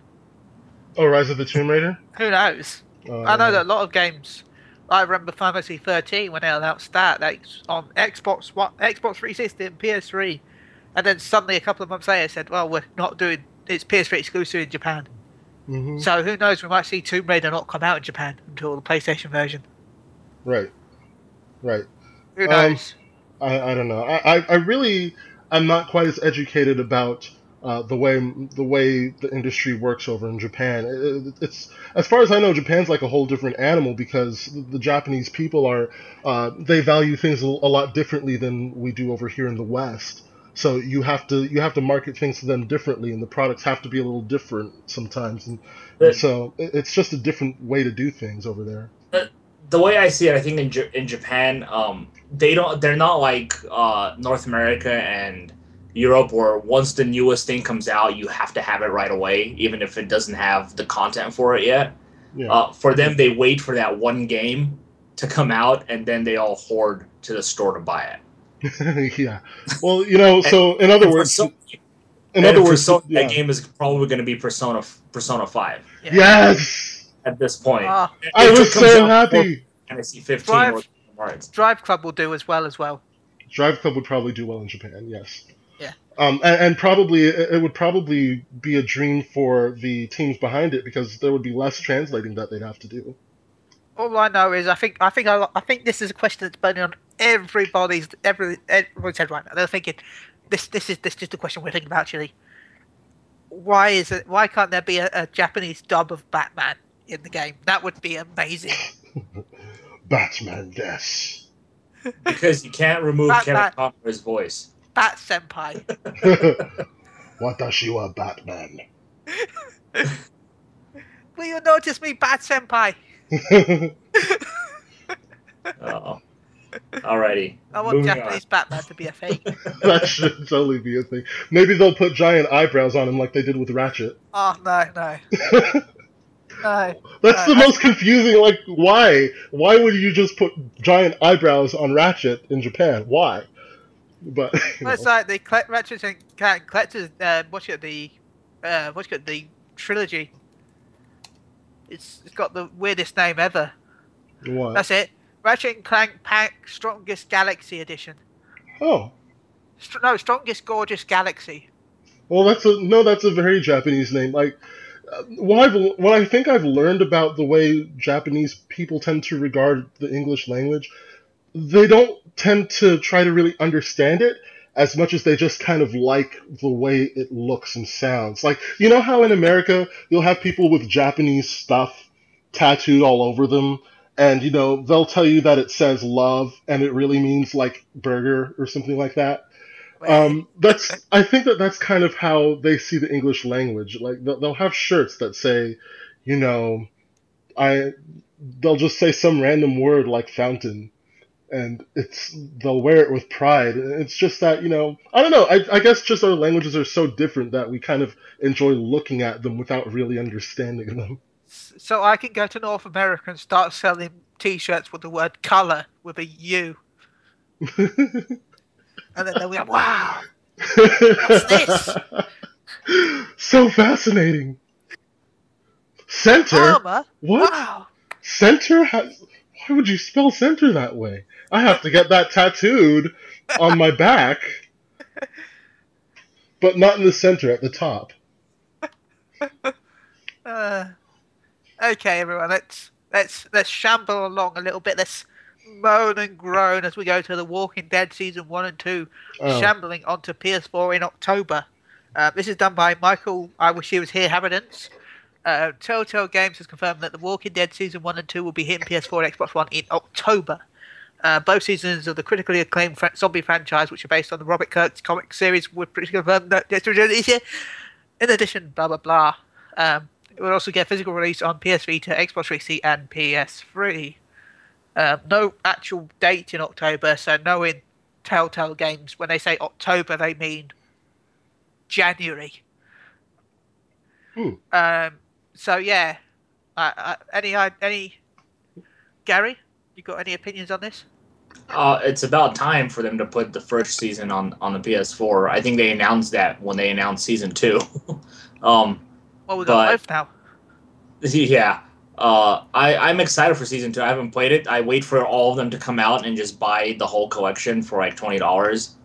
oh, Rise of the Tomb Raider. Who knows? Uh, I know that a lot of games. I remember Final Fantasy 13 when they announced that that's on Xbox One, Xbox 360 and PS3, and then suddenly a couple of months later said, "Well, we're not doing it's PS3 exclusive in Japan." mhm, So who knows? We might see Tomb Raider not come out in Japan until the PlayStation version. Right. Right. Who Um. I, I don't know. I, I, I really I'm not quite as educated about uh, the way the way the industry works over in Japan. It, it- it's as far as I know, Japan's like a whole different animal because the, the Japanese people are uh, they value things a, lot differently than we do over here in the West. So you have to you have to market things to them differently, and the products have to be a little different sometimes. And, But- so it, it's just a different way to do things over there. The way I see it, I think in J- in Japan, um, they don't they're not like uh, North America and Europe, where once the newest thing comes out, you have to have it right away, even if it doesn't have the content for it yet. Yeah. Uh, for them, they wait for that one game to come out, and then they all hoard to the store to buy it. yeah. Well, you know, so in other words, Sony- in other words, Sony, yeah. that game is probably going to be Persona Persona Five Yeah. yes, at this point. Ah, I was so happy. Fantasy 15 Drive- or Drive Club will do as well as well. Drive Club would probably do well in Japan. Yes. Yeah. Um, and, and probably it it would probably be a dream for the teams behind it because there would be less translating that they'd have to do. All I know is I think I think I, I think this is a question that's burning on everybody's every everyone's head right now. They're thinking this this is this is the question we're thinking about actually. Why is it? Why can't there be a, a Japanese dub of Batman in the game? That would be amazing. Batman Death. Because you can't remove Bat- Kevin bat. Conroy's voice. Bat Senpai. Watashi wa Batman. Will you notice me, Bat Senpai? Uh-oh. Alrighty. I want Moving Japanese Batman to be a thing. that should totally be a thing. Maybe they'll put giant eyebrows on him like they did with Ratchet. Oh no no no. That's the Uh, most confusing. Like, why? Why would you just put giant eyebrows on Ratchet in Japan? Why? But you Well, it's like the Ratchet and Clank collectors. Uh, what's it? The uh, what's it? The trilogy. It's it's got the weirdest name ever. what? That's it. Ratchet and Clank Pack Strongest Galaxy Edition. Oh, Str- no, Strongest Gorgeous Galaxy. well, that's a no. That's a very Japanese name. Like, uh, what I've what I think I've learned about the way Japanese people tend to regard the English language, they don't tend to try to really understand it as much as they just kind of like the way it looks and sounds. Like, you know how in America you'll have people with Japanese stuff tattooed all over them, and you know they'll tell you that it says love and it really means like burger or something like that. Um, that's I think that that's kind of how they see the English language. Like they'll, they'll have shirts that say, you know, I they'll just say some random word like fountain, and it's they'll wear it with pride. It's just that you know I don't know. I, I guess just our languages are so different that we kind of enjoy looking at them without really understanding them. so I can go to North America and start selling T-shirts with the word color with a U, and then they'll be like, "Wow, this? so fascinating. Center. What? Wow!" Center has. Why would you spell center that way? I have to get that tattooed on my back, but not in the center, at the top. Uh, okay, everyone, let's let's let's shamble along a little bit. Let's moan and groan as we go to the Walking Dead season one and two, Oh. shambling onto PS4 in October. Uh, this is done by Michael. I wish he was here. Habitants. Uh, Telltale Games has confirmed that the Walking Dead season one and two will be hitting PS4 and Xbox One in October. Uh, both seasons of the critically acclaimed fra- zombie franchise, which are based on the Robert Kirkman's comic series, were pretty confirmed that this year. In addition, blah blah blah. Um, it will also get physical release on PS Vita, Xbox 360, and PS3. Um, no actual date in October, so knowing Telltale Games, when they say October, they mean January. Hmm. Um, so yeah, uh, uh, any uh, any Gary, you got any opinions on this? Uh, it's about time for them to put the first season on, on the PS4. I think they announced that when they announced season two. um, Well, we got But- both now. yeah. Uh, I, I'm excited for season two. I haven't played it. I wait for all of them to come out and just buy the whole collection for like twenty dollars.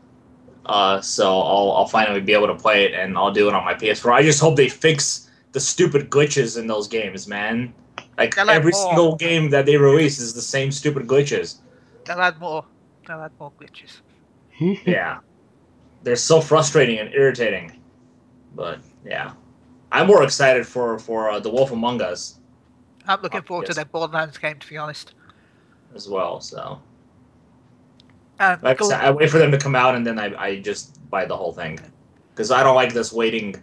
Uh, so I'll I'll finally be able to play it and I'll do it on my PS4. I just hope they fix the stupid glitches in those games, man. Like They're every single game that they release is the same stupid glitches. They'll add more. They'll add more glitches. yeah. They're so frustrating and irritating. But yeah. I'm more excited for for uh, The Wolf Among Us I'm looking forward to yes. their Borderlands game, to be honest. as well, so Um, like I, cool. I wait for them to come out and then I, I just buy the whole thing. Cuz I don't like this waiting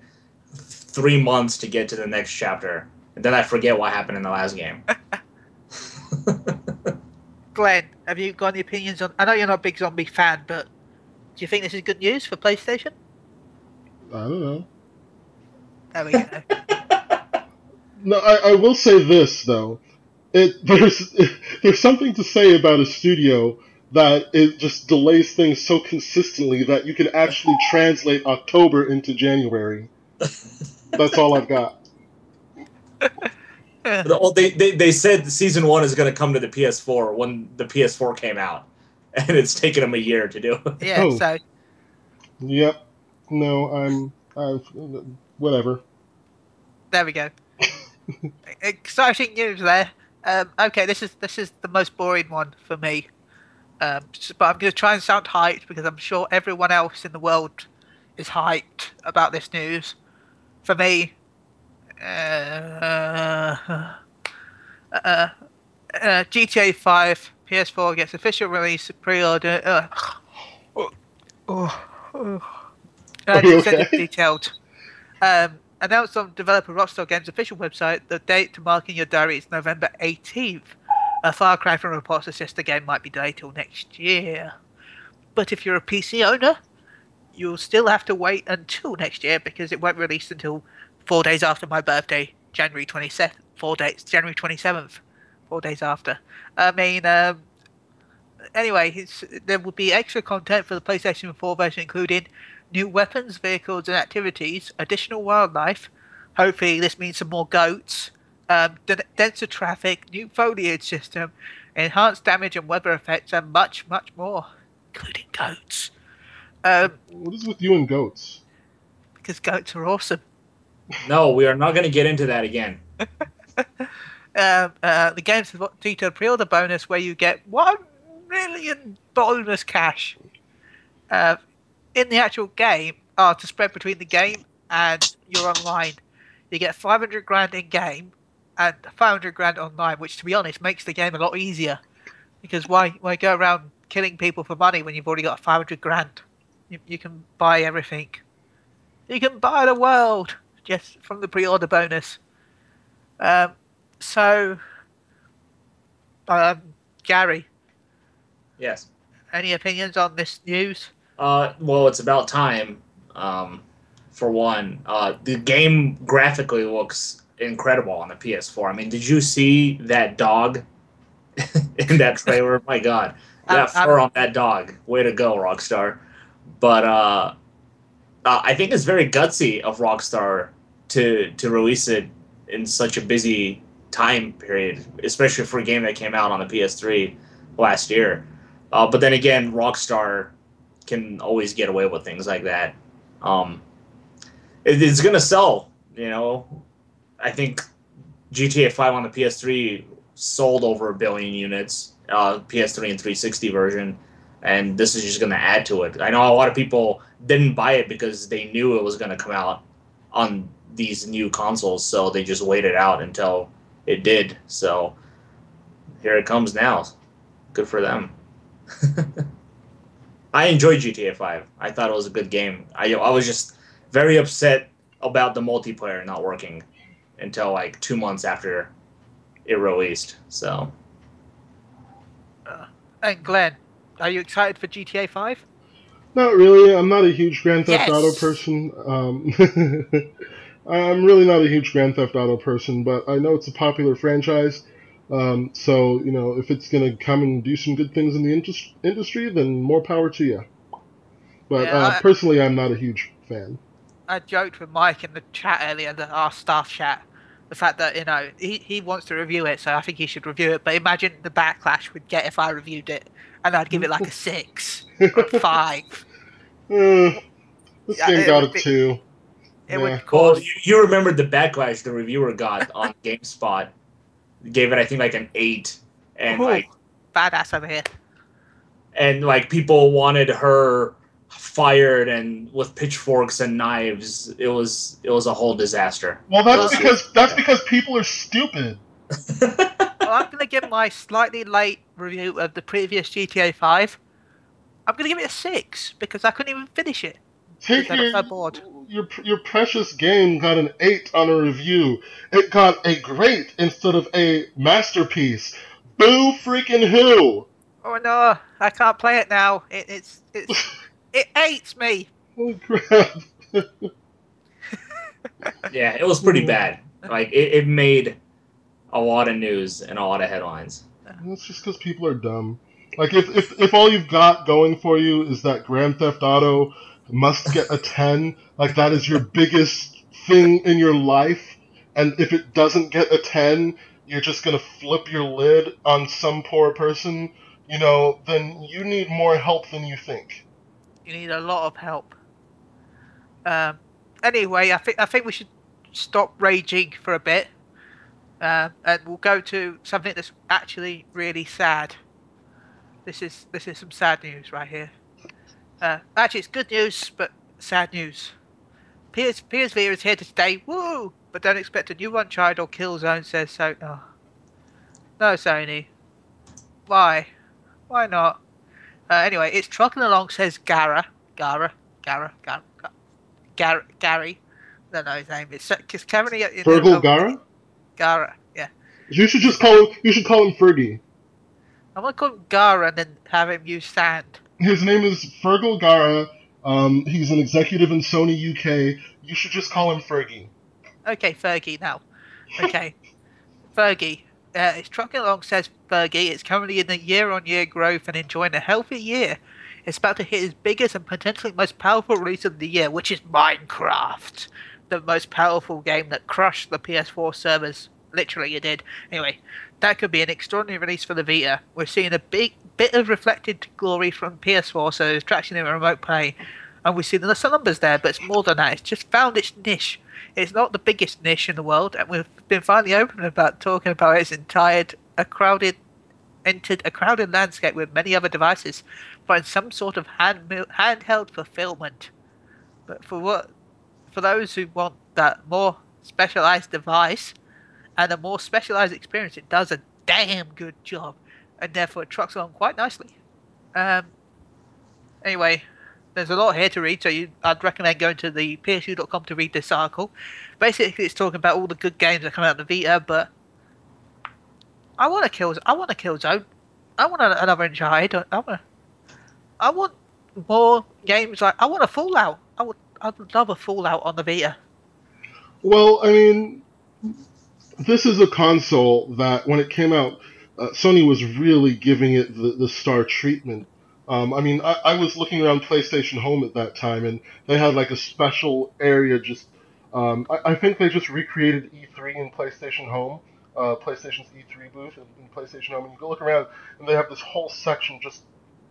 3 months to get to the next chapter and then I forget what happened in the last game. Glenn, have you got any opinions on? I know you're not a big zombie fan, but do you think this is good news for PlayStation? I don't know. There we go. No, I, I will say this though. It there's there's something to say about a studio that it just delays things so consistently that you can actually translate October into January. That's all I've got. The- oh, they, they they said season one is going to come to the PS4 when the PS4 came out, and it's taken them a year to do. it. Yeah, Oh. so Yep. No, I'm I've whatever. there we go. Exciting news there. Um, okay, this is this is the most boring one for me. Um, but I'm going to try and sound hyped because I'm sure everyone else in the world is hyped about this news. For me, uh, uh, uh, GTA 5 PS4 gets official release pre-order. Uh, oh, oh, oh. Uh, Are you instead okay? detailed. Um, announced on developer Rockstar Games' official website, the date to mark in your diary is November 18th. A far cry from reports suggest the game might be delayed till next year. But if you're a PC owner, you'll still have to wait until next year because it won't release until four days after my birthday, January 27th. Four days, January 27th. Four days after. I mean, um, anyway, there will be extra content for the PlayStation 4 version, including new weapons, vehicles, and activities, additional wildlife. Hopefully, this means some more goats, um, d- denser traffic, new foliage system, enhanced damage and weather effects, and much, much more, including goats. Um, What is with you and goats? because goats are awesome. No, we are not going to get into that again. Um, uh, the game's detailed pre-order bonus where you get one million bonus cash uh, in the actual game, uh, to spread between the game and your online. You get 500 grand in game and 500 grand online, which, to be honest, makes the game a lot easier. Because why why go around killing people for money when you've already got 500 grand? You, you can buy everything. You can buy the world just from the pre-order bonus. Um, so, um, Gary, Yes. any opinions on this news? Uh, well, it's about time. Um, for one, uh, the game graphically looks incredible on the PS4. I mean, did you see that dog in that trailer? My God, that I'm- fur I'm- on that dog! Way to go, Rockstar! But uh, uh, I think it's very gutsy of Rockstar to to release it in such a busy time period, especially for a game that came out on the PS3 last year. Uh, but then again, Rockstar can always get away with things like that. Um, it, it's gonna sell, you know. I think GTA 5 on the PS3 sold over a billion units, uh, PS3 and 360 version, and this is just gonna add to it. I know a lot of people didn't buy it because they knew it was gonna come out on these new consoles, so they just waited out until it did. So here it comes now. Good for them. I enjoyed GTA 5. I thought it was a good game. I I was just very upset about the multiplayer not working until like two months after it released. So uh, And Glenn, are you excited for GTA 5? Not really. I'm not a huge Grand Theft Yes. Auto person. Um, I'm really not a huge Grand Theft Auto person, but I know it's a popular franchise. Um, so you know, if it's gonna come and do some good things in the indus- industry, then more power to you. But Yeah, uh, I- personally, I'm not a huge fan. I joked with Mike in the chat earlier, the, our staff chat, the fact that, you know, he, he wants to review it, so I think he should review it. But imagine the backlash we'd get if I reviewed it, and I'd give it like a 6 or 5. Uh, this Yeah, game got a be- two. It Yeah. would well, you, you remember the backlash the reviewer got on GameSpot. Gave it I think like an eight, and Ooh. like Badass over here. and like people wanted her fired and with pitchforks and knives. It was it was a whole disaster. Well, that's Well, because that's because people are stupid. Well, I'm going to give my slightly late review of the previous GTA 5. I'm going to give it a 6 because I couldn't even finish it. Take I your, so bored. Your your precious game got an eight on a review. It got a great instead of a masterpiece. Boo freaking who! Oh no, I can't play it now. It, it's it's it hates me. Oh crap! Yeah, it was pretty bad. Like it, it made a lot of news and a lot of headlines. That's just because people are dumb. Like if, if if all you've got going for you is that Grand Theft Auto must get a ten, like that is your biggest thing in your life, and if it doesn't get a ten, you're just gonna flip your lid on some poor person, you know, then you need more help than you think. You need a lot of help. Um, anyway, I think I think we should stop raging for a bit, um, and we'll go to something that's actually really sad. This is this is some sad news right here. Uh, actually, it's good news, but sad news. PS PSV is here to stay. Woo! But don't expect a new Uncharted or Killzone. Says so. Oh. No, Sony. Why? Why not? Uh, anyway, it's trucking along. Says Gara. Gara. Gara. Gara. Gar- Gary. I don't know his name. It's because currently in Fergal Gara? Gara. Yeah. You should just call him. You should call him Fergie. I'm gonna call him Gara and then have him use sand. His name is Fergal Gara. Um, he's an executive in Sony UK. You should just call him Fergie. Okay, Fergie now. Okay, Fergie. Uh, it's trucking along, says Fergie. It's currently in a year-on-year growth and enjoying a healthy year. It's about to hit its biggest and potentially most powerful release of the year, which is Minecraft, the most powerful game that crushed the PS4 servers. Literally, it did. Anyway, that could be an extraordinary release for the Vita. We're seeing a big bit of reflected glory from PS4, so it's traction in a remote play, and we see the numbers there. But it's more than that. It's just found its niche. It's not the biggest niche in the world, and we've been finally open about talking about its entire a crowded entered a crowded landscape with many other devices, find some sort of hand handheld fulfillment. But for what, for those who want that more specialized device and a more specialized experience, it does a damn good job, and therefore it trucks along quite nicely. Um. Anyway, there's a lot here to read, so you, I'd recommend going to the PSU.com to read this article. Basically, it's talking about all the good games that come out of the Vita, but I want a kill. I want to a Killzone. I want another Uncharted. I want. I want more games like. I want a Fallout. I would. I'd love a Fallout on the Vita. Well, I mean, this is a console that when it came out, uh, Sony was really giving it the, the star treatment. Um, I mean, I, I, was looking around PlayStation Home at that time, and they had like a special area just. Um, I, I, think they just recreated E3 in PlayStation Home, uh, PlayStation's E3 booth in, in PlayStation Home, and you go look around, and they have this whole section just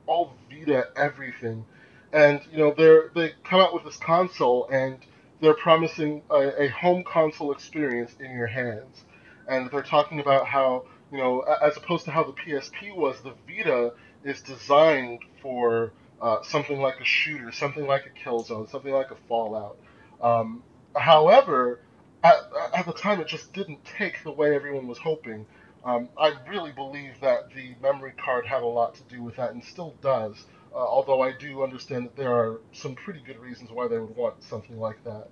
all Vita everything, and you know they're they come out with this console and they're promising a, a home console experience in your hands, and they're talking about how you know as opposed to how the PSP was, the Vita is designed for uh, something like a shooter, something like a Killzone, something like a Fallout. Um, however, at, at the time, it just didn't take the way everyone was hoping. Um, I really believe that the memory card had a lot to do with that and still does, uh, although I do understand that there are some pretty good reasons why they would want something like that.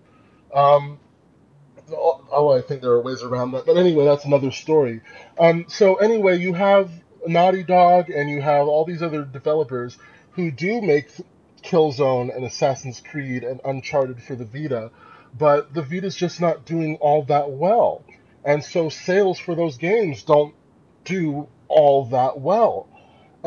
Um, oh, I think there are ways around that. But anyway, that's another story. Um, so, anyway, you have Naughty Dog and you have all these other developers who do make Killzone and Assassin's Creed and Uncharted for the Vita, but the Vita's just not doing all that well and so sales for those games don't do all that well.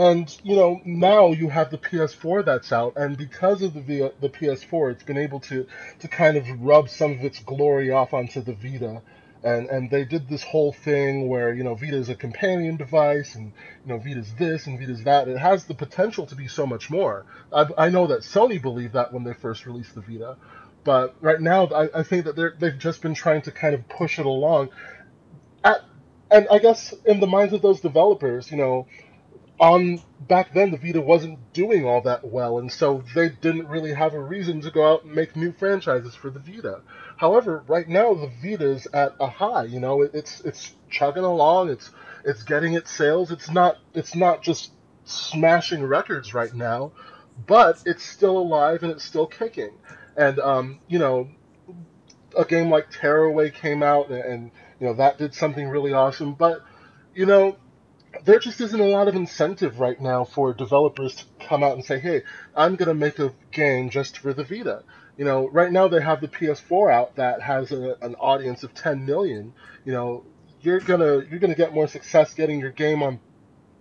And you know now you have the PS4 that's out, and because of the the PS4, it's been able to to kind of rub some of its glory off onto the Vita. And and they did this whole thing where you know Vita is a companion device, and you know Vita's this and Vita's that. It has the potential to be so much more. I, I know that Sony believed that when they first released the Vita, but right now, I, I think that they're, they've just been trying to kind of push it along. At, and I guess in the minds of those developers, you know, on back then the Vita wasn't doing all that well, and so they didn't really have a reason to go out and make new franchises for the Vita. However, right now the Vita's at a high. You know, it, it's it's chugging along. It's it's getting its sales. It's not it's not just smashing records right now, but it's still alive and it's still kicking. And um, you know, a game like Tearaway came out, and, and you know that did something really awesome. But you know, there just isn't a lot of incentive right now for developers to come out and say, "Hey, I'm going to make a game just for the Vita." You know, right now they have the PS4 out that has a, an audience of 10 million. You know, you're gonna you're gonna get more success getting your game on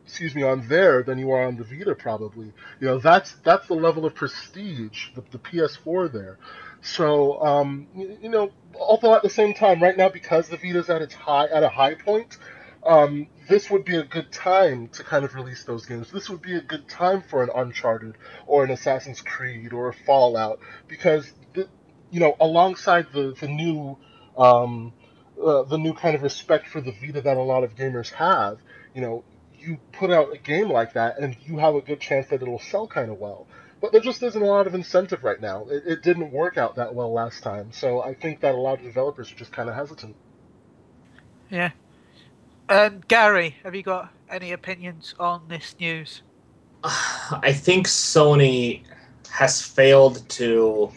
excuse me, on there than you are on the Vita probably. You know, that's that's the level of prestige, the, the PS4 there. So, um, you, you, know, although at the same time, right now because the Vita's at its high at a high point, um, this would be a good time to kind of release those games. This would be a good time for an Uncharted or an Assassin's Creed or a Fallout because, the, you know, alongside the the new um, uh, the new kind of respect for the Vita that a lot of gamers have, you know, you put out a game like that and you have a good chance that it'll sell kind of well. But there just isn't a lot of incentive right now. It, it didn't work out that well last time, so I think that a lot of developers are just kind of hesitant. Yeah. Um, Gary, have you got any opinions on this news? I think Sony has failed to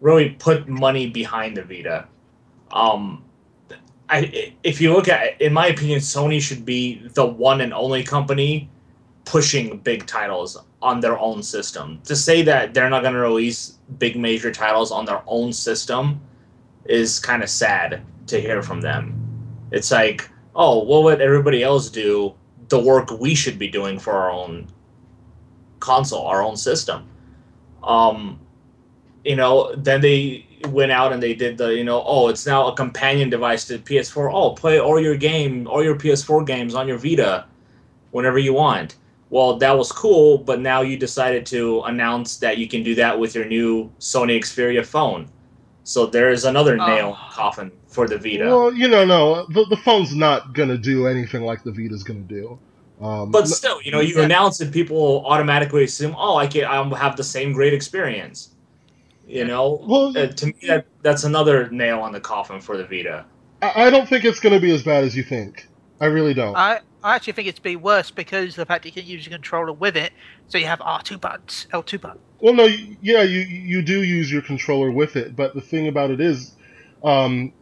really put money behind the Vita. Um, I, if you look at, in my opinion, Sony should be the one and only company pushing big titles on their own system. To say that they're not going to release big major titles on their own system is kind of sad to hear from them. It's like, oh, what would everybody else do? The work we should be doing for our own console, our own system. Um, you know, then they went out and they did the you know oh it's now a companion device to PS4 oh play all your game all your PS4 games on your Vita whenever you want well that was cool but now you decided to announce that you can do that with your new Sony Xperia phone so there's another oh. nail coffin for the Vita well you know no the, the phone's not gonna do anything like the Vita's gonna do um, but still, you know, you yeah. announce it, people automatically assume, "Oh, I can, I'll have the same great experience." You know, well, uh, to me, that, that's another nail on the coffin for the Vita. I, I don't think it's going to be as bad as you think. I really don't. I, I actually think it's be worse because the fact you can use your controller with it, so you have R2 buttons, L2 buttons. Well, no, yeah, you you do use your controller with it, but the thing about it is, um,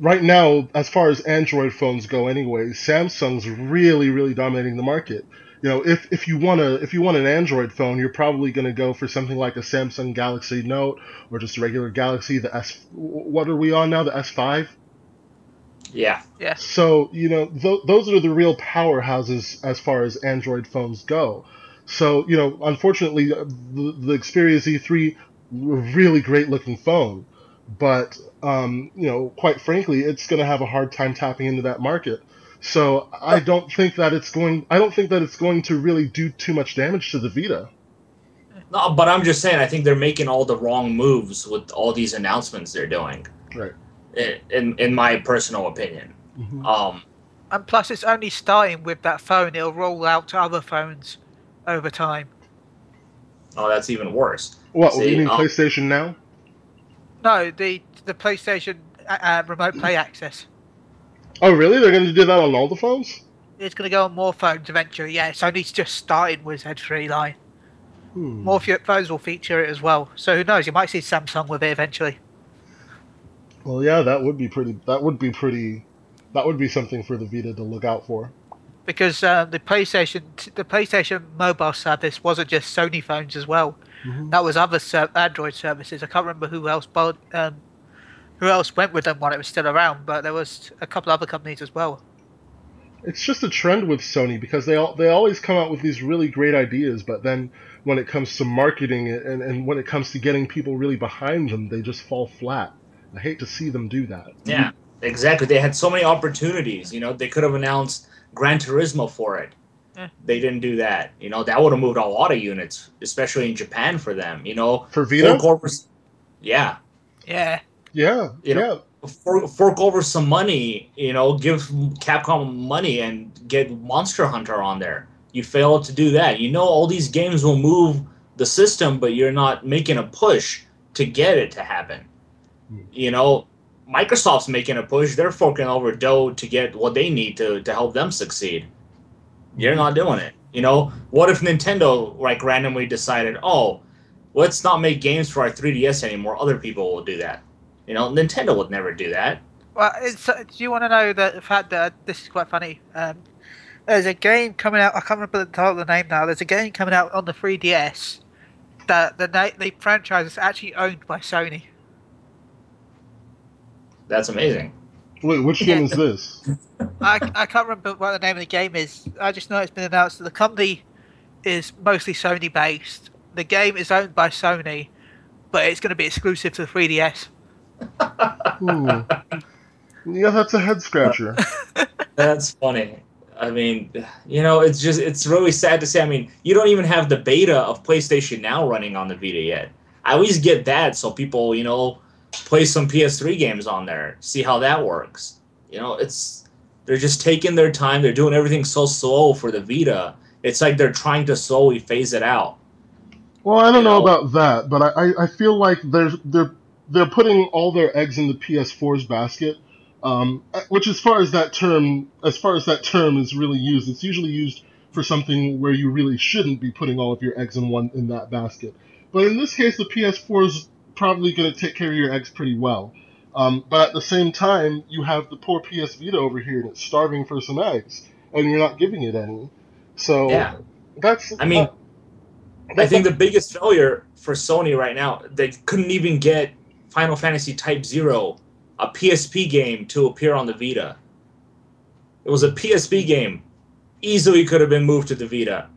right now, as far as Android phones go, anyway, Samsung's really, really dominating the market you know, if, if you want to if you want an Android phone, you're probably going to go for something like a Samsung Galaxy Note or just a regular Galaxy. The S, what are we on now? The S5. Yeah. Yeah. So you know, th- those are the real powerhouses as far as Android phones go. So you know, unfortunately, uh, the, the Xperia Z3, really great looking phone, but um, you know, quite frankly, it's going to have a hard time tapping into that market. So I don't think that it's going. I don't think that it's going to really do too much damage to the Vita. No, but I'm just saying. I think they're making all the wrong moves with all these announcements they're doing. Right. In in my personal opinion. Mm-hmm. Um. And plus, it's only starting with that phone. It'll roll out to other phones over time. Oh, that's even worse. What? See, you mean um, PlayStation Now? No, the the PlayStation uh, uh remote play access. Oh, really? They're going to do that on all the phones? It's going to go on more phones eventually. Yeah, it's only just starting with Z3 line. Hmm. More phones will feature it as well. So who knows? You might see Samsung with it eventually. Well, yeah, that would be pretty. That would be pretty. That would be something for the Vita to look out for. Because uh, the PlayStation, the PlayStation mobile service wasn't just Sony phones as well. Mm-hmm. That was other ser- Android services. I can't remember who else bought, um, who else went with them while it was still around, but there was a couple other companies as well. It's just a trend with Sony because they all, they always come out with these really great ideas, but then when it comes to marketing and, and when it comes to getting people really behind them, they just fall flat. I hate to see them do that. Yeah, exactly. They had so many opportunities. You know, they could have announced Gran Turismo for it. Eh. They didn't do that. You know, that would have moved a lot of units, especially in Japan for them. You know, for Vita. yeah. Yeah. Yeah, you yeah. Know, fork, fork over some money, you know, give Capcom money and get Monster Hunter on there. You fail to do that. You know, all these games will move the system, but you're not making a push to get it to happen. You know, Microsoft's making a push. They're forking over dough to get what they need to, to help them succeed. You're not doing it. You know, what if Nintendo like randomly decided, oh, let's not make games for our 3DS anymore. Other people will do that. You know, Nintendo would never do that. Well, uh, do you want to know the fact that this is quite funny? Um, there's a game coming out. I can't remember the title of the name now. There's a game coming out on the 3DS the the the franchise is actually owned by Sony. That's amazing. Wait, which game is this? I, I can't remember what the name of the game is. I just know it's been announced that the company is mostly Sony based. The game is owned by Sony, but it's going to be exclusive to the 3DS. Hmm. Yeah, that's a head scratcher. That's funny. I mean, you know, it's just it's really sad to say. I mean, you don't even have the beta of PlayStation Now running on the Vita yet. I always get that so people, you know, play some PS3 games on there, see how that works. You know, it's they're just taking their time. They're doing everything so slow for the Vita. It's like they're trying to slowly phase it out. Well, I don't You know know? about that, but I, I, feel like they're they're they're putting all their eggs in the PS4's basket. Um, which, as far as that term, as far as that term is really used, it's usually used for something where you really shouldn't be putting all of your eggs in one in that basket. But in this case, the PS4 is probably going to take care of your eggs pretty well. Um, but at the same time, you have the poor PS Vita over here that's starving for some eggs, and you're not giving it any. So Yeah. that's I mean, I that's think the biggest failure for Sony right now, they couldn't even get Final Fantasy Type Zero, a PSP game, to appear on the Vita. It was a PSP game, easily could have been moved to the Vita,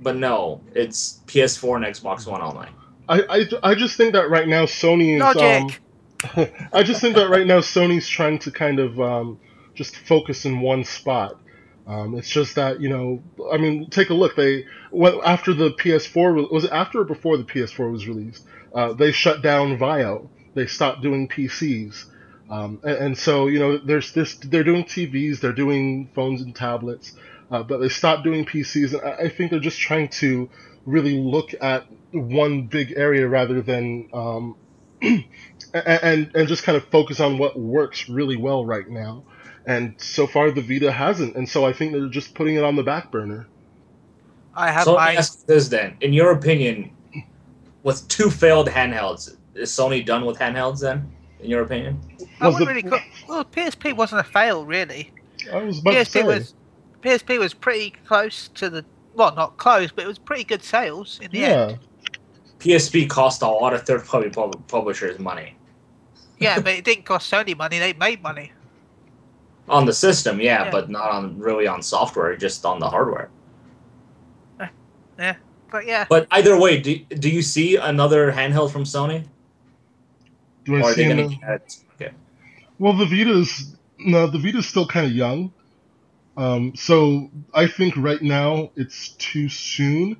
but no, it's PS4 and Xbox One only. I, I, I just think that right now Sony is. Logic. Um, I just think that right now Sony's trying to kind of um, just focus in one spot. Um, it's just that you know, I mean, take a look. They well, after the PS4 was it after or before the PS4 was released? Uh, they shut down VAIO. They stopped doing PCs. Um, and, and so you know, there's this. They're doing TVs. They're doing phones and tablets. Uh, but they stopped doing PCs. And I, I think they're just trying to really look at one big area rather than um, and, and and just kind of focus on what works really well right now. And so far, the Vita hasn't, and so I think they're just putting it on the back burner. I have So let me my ask this then: In your opinion, with two failed handhelds, is Sony done with handhelds then? In your opinion? I Was wouldn't the- really call, well PSP wasn't a fail really. I was about to PSP say. was PSP was pretty close to the well not close but it was pretty good sales in the yeah, end. PSP cost a lot of third-party pub- publishers money Yeah, but it didn't cost Sony money. They made money. on the system, yeah, Yeah. but not on really on software, just on the hardware. Yeah. But yeah, But either way, do, do you see another handheld from Sony? do I Or are see they gonna? get okay. Well, the Vita's no, the Vita's still kind of young. Um, so I think right now it's too soon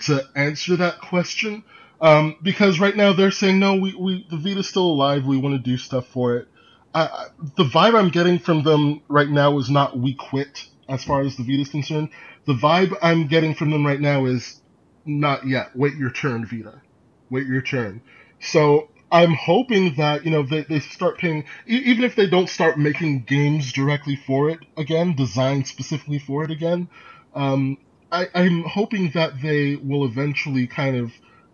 to answer that question. Um, because right now they're saying no, we, we the Vita's still alive. We want to do stuff for it. The vibe I'm getting from them right now is not we quit as far as the Vita's concerned. The vibe I'm getting from them right now is not yet. Wait your turn, Vita. Wait your turn. So I'm hoping that you know they, they start paying even if they don't start making games directly for it again, designed specifically for it again. Um, I, I'm hoping that they will eventually kind of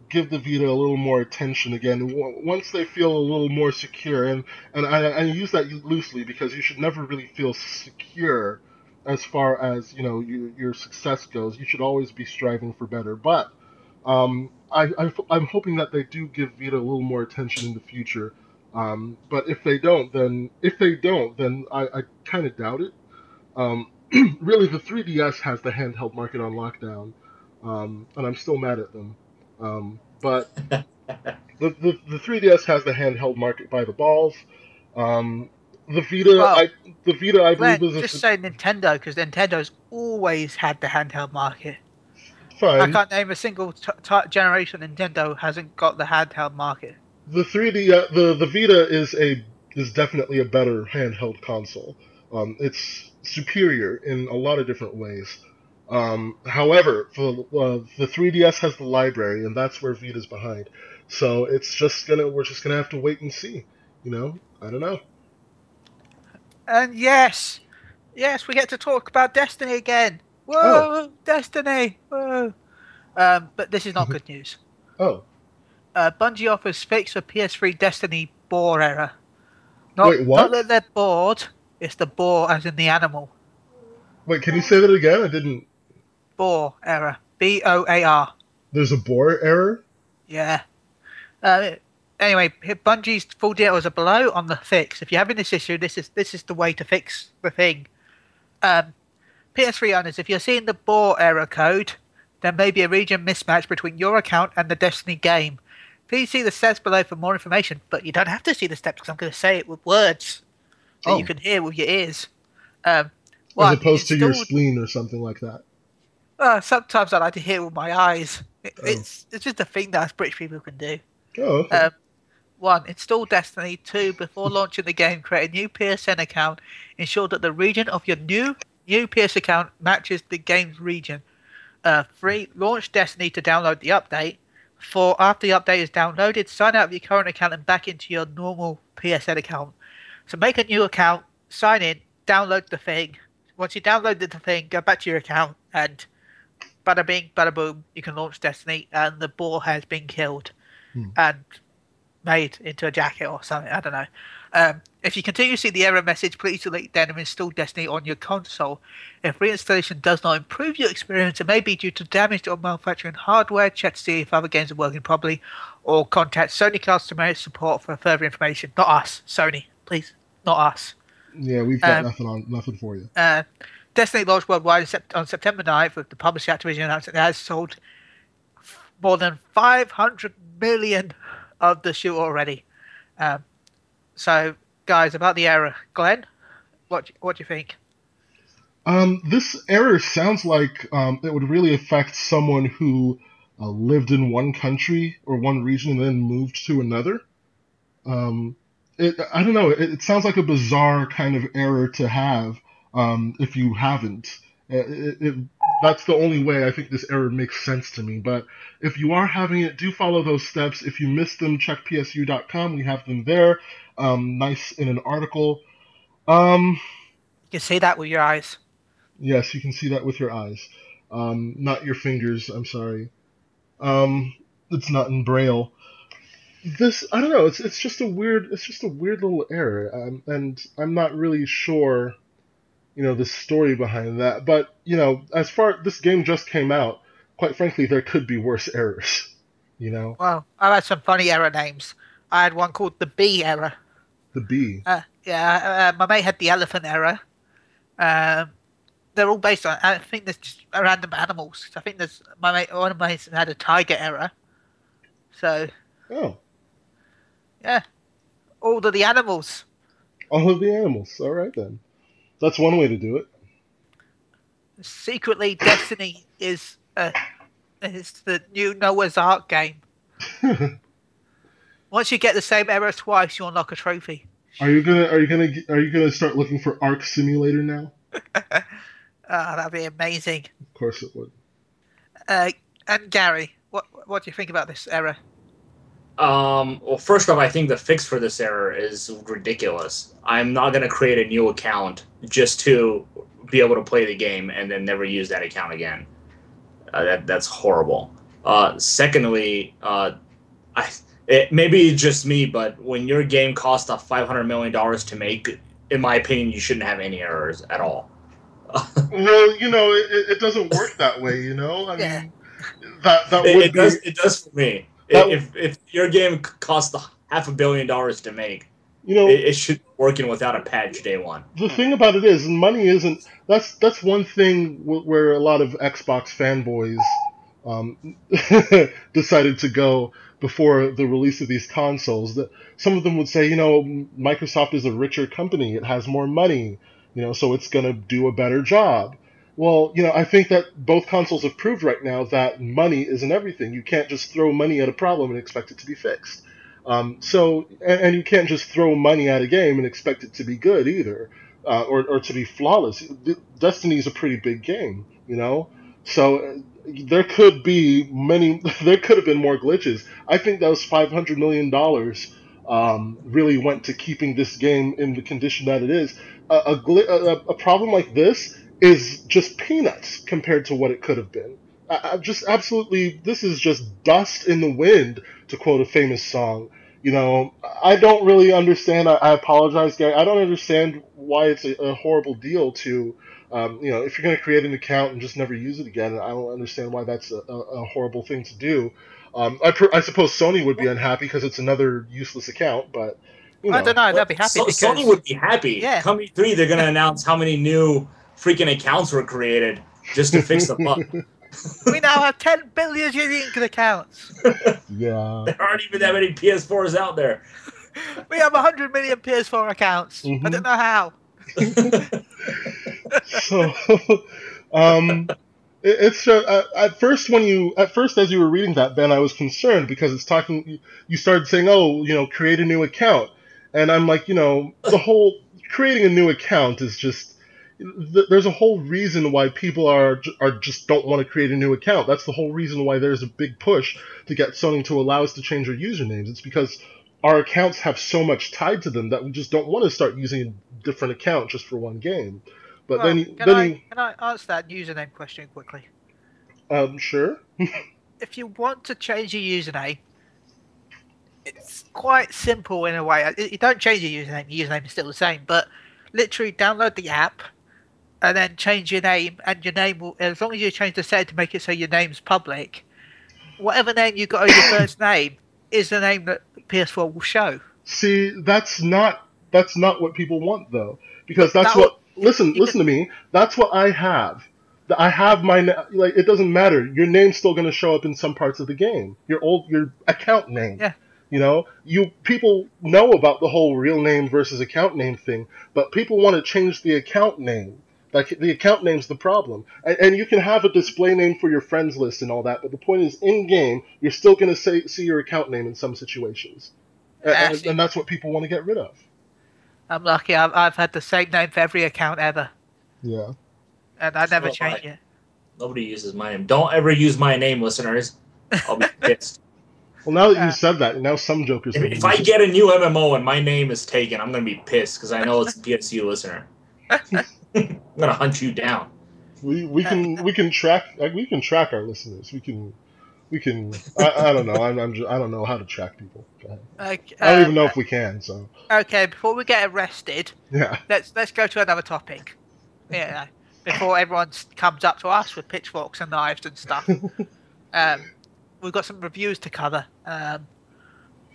give the Vita a little more attention again once they feel a little more secure. And and I, I use that loosely because you should never really feel secure as far as you know your, your success goes. You should always be striving for better, but. Um, I, am hoping that they do give Vita a little more attention in the future. Um, but if they don't, then if they don't, then I, I kind of doubt it. Um, really, the 3DS has the handheld market on lockdown, um, and I'm still mad at them. Um, but the, the the 3DS has the handheld market by the balls. Um, the Vita, Well, I, the Vita, I believe is just a, say Nintendo because Nintendo's always had the handheld market. fine. I can't name a single t- t- generation Nintendo hasn't got the handheld market. the 3D, uh, the the Vita is a is definitely a better handheld console. Um, it's superior in a lot of different ways. Um, however, for, uh, the 3DS has the library, and that's where Vita's behind. So it's just gonna we're just gonna have to wait and see. You know, I don't know. And yes, yes, we get to talk about Destiny again. Whoa, Destiny! Whoa. Um, but this is not good news. Oh, Uh, Bungie offers fix for PS3 Destiny bore error. Not, Wait, what? Not that they're bored. It's the boar as in the animal. wait, can you say that again? I didn't. Boar error. B O A R. There's a boar error. Yeah. Uh, anyway, Bungie's full details are below on the fix. If you're having this issue, this is this is the way to fix the thing. Um, PS3 owners, if you're seeing the boar error code, there may be a region mismatch between your account and the Destiny game. Please see the steps below for more information, but you don't have to see the steps because I'm going to say it with words that Oh. you can hear with your ears. Um, As opposed to your spleen or something like that. Uh, sometimes I like to hear with my eyes. It, Oh. It's it's just a thing that British people can do. Oh, okay. Um, one, install Destiny. Two, before launching the game, create a new PSN account. Ensure that the region of your new new PS account matches the game's region. Uh, three, launch Destiny to download the update. Four, after the update is downloaded, sign out of your current account and back into your normal PSN account. So make a new account, sign in, download the thing. Once you downloaded the thing, go back to your account and bada bing, bada boom, you can launch Destiny and the boar has been killed Hmm. and made into a jacket or something. I don't know. Um, if you continue to see the error message, please delete then and install Destiny on your console. If reinstallation does not improve your experience, it may be due to damaged or manufacturing hardware. Check to see if other games are working properly, or contact Sony customer support for further information. Not us, Sony, please, not us. yeah, we've got um, nothing on nothing for you. Uh, Destiny launched worldwide on September 9th, with the publisher Activision announced it has sold more than 500 million of the shoe already. Um, so, guys, about the error, Glenn, what what do you think? Um, this error sounds like um, it would really affect someone who uh, lived in one country or one region and then moved to another. Um, it, I don't know. It, it sounds like a bizarre kind of error to have um, if you haven't. Uh, It, it, that's the only way I think this error makes sense to me. But if you are having it, do follow those steps. If you missed them, check psu.com. We have them there, um, nice in an article. Um, You can see that with your eyes. Yes, you can see that with your eyes. Um, not your fingers, I'm sorry. Um, it's not in braille. This I don't know, it's it's just a weird it's just a weird little error. Um, and I'm not really sure you know the story behind that, but you know, as far this game just came out, quite frankly there could be worse errors, you know. Well, I've had some funny error names. I had one called the B error. The B. Uh, yeah, uh, my mate had the elephant error. Um, they're all based on. I think there's just random animals. I think there's my mate. One of my mates had a tiger error. So Oh, yeah, all of the animals. all of the animals. All right then. That's one way to do it. Secretly, Destiny is uh, is the new Noah's Ark game. Once you get the same error twice, you unlock a trophy. Are you gonna are you gonna are you gonna start looking for Ark Simulator now? Ah, that'd be amazing. Of course it would. Uh, and Gary, what what do you think about this error? Um, well, first off, I think the fix for this error is ridiculous. I'm not going to create a new account just to be able to play the game and then never use that account again. Uh, that that's horrible. Uh, secondly, uh, I it maybe it's just me, but when your game costs a five hundred million dollars to make, in my opinion, you shouldn't have any errors at all. Well, you know, it, it- it doesn't work that way. You know, I Yeah. mean, that that it, would it be. does. It does for me. That- if if your game costs half a billion dollars to make, You know, it, it should be working without a patch day one. the thing about it is, money isn't. That's that's one thing where a lot of Xbox fanboys um, decided to go before the release of these consoles. That some of them would say, you know, Microsoft is a richer company; it has more money, you know, so it's going to do a better job. Well, you know, I think that both consoles have proved right now that money isn't everything. You can't just throw money at a problem and expect it to be fixed. Um, so, and, and you can't just throw money at a game and expect it to be good either, uh, or, or to be flawless. Destiny is a pretty big game, you know. So uh, there could be many. There could have been more glitches. I think those five hundred million dollars um, really went to keeping this game in the condition that it is. A, a, gli- a, a problem like this is just peanuts compared to what it could have been. I, I just absolutely, this is just dust in the wind, to quote a famous song. You know, I don't really understand. I, I apologize, Gary. I don't understand why it's a, a horrible deal to Um, you know, if you're going to create an account and just never use it again, I don't understand why that's a, a, a horrible thing to do. Um, I, pr- I suppose Sony would be unhappy because it's another useless account, but you know, I don't know. They'll be happy So, because Sony would be happy. Yeah. Come E3, they're gonna announce how many new freaking accounts were created just to fix the bug. we now have 10 billion unique accounts. Yeah. there aren't even that many PS4s out there. We have 100 million PS4 accounts. I Mhm. don't know how. so um it- it's just, uh, at first when you at first as you were reading that ben i was concerned because it's talking you started saying oh you know create a new account and i'm like you know the whole creating a new account is just th- there's a whole reason why people are are just don't want to create a new account that's the whole reason why there's a big push to get sony to allow us to change our usernames it's because our accounts have so much tied to them that we just don't want to start using a different account just for one game but Well, then, you- can, then I, you, can I answer that username question quickly? um, sure. If you want to change your username, it's quite simple in a way. You don't change your username, your username is still the same, but literally download the app and then change your name, and your name will, as long as you change the setting to make it so your name's public, whatever name you got as your first name is the name that PS4 will show. See, that's not that's not what people want though, because that's That what. Listen, you listen to me. That's what I have. I have my like. It doesn't matter. Your name's still going to show up in some parts of the game. Your old your account name. Yeah. You know, you people know about the whole real name versus account name thing, but people want to change the account name. Like the account name's the problem, and, and you can have a display name for your friends list and all that. But the point is, in game, you're still going to see your account name in some situations, A- and, and that's what people want to get rid of. I'm lucky. I've, I've had the same name for every account ever, Yeah. and I never So have I. change it. Nobody uses my name. Don't ever use my name, listeners. I'll be pissed. Well, now that Uh, you said that, now some jokers. if, will if I get a new MMO and my name is taken, I'm gonna be pissed because I know it's a PSU listener. I'm gonna hunt you down. we we can we can track like we can track our listeners. We can we can. I, I don't know. I'm, I'm just, I don't know how to track people. Okay, I don't uh, even know if we can. So Okay, before we get arrested, yeah. let's let's go to another topic. Yeah, before everyone comes up to us with pitchforks and knives and stuff. um, we've got some reviews to cover. Um,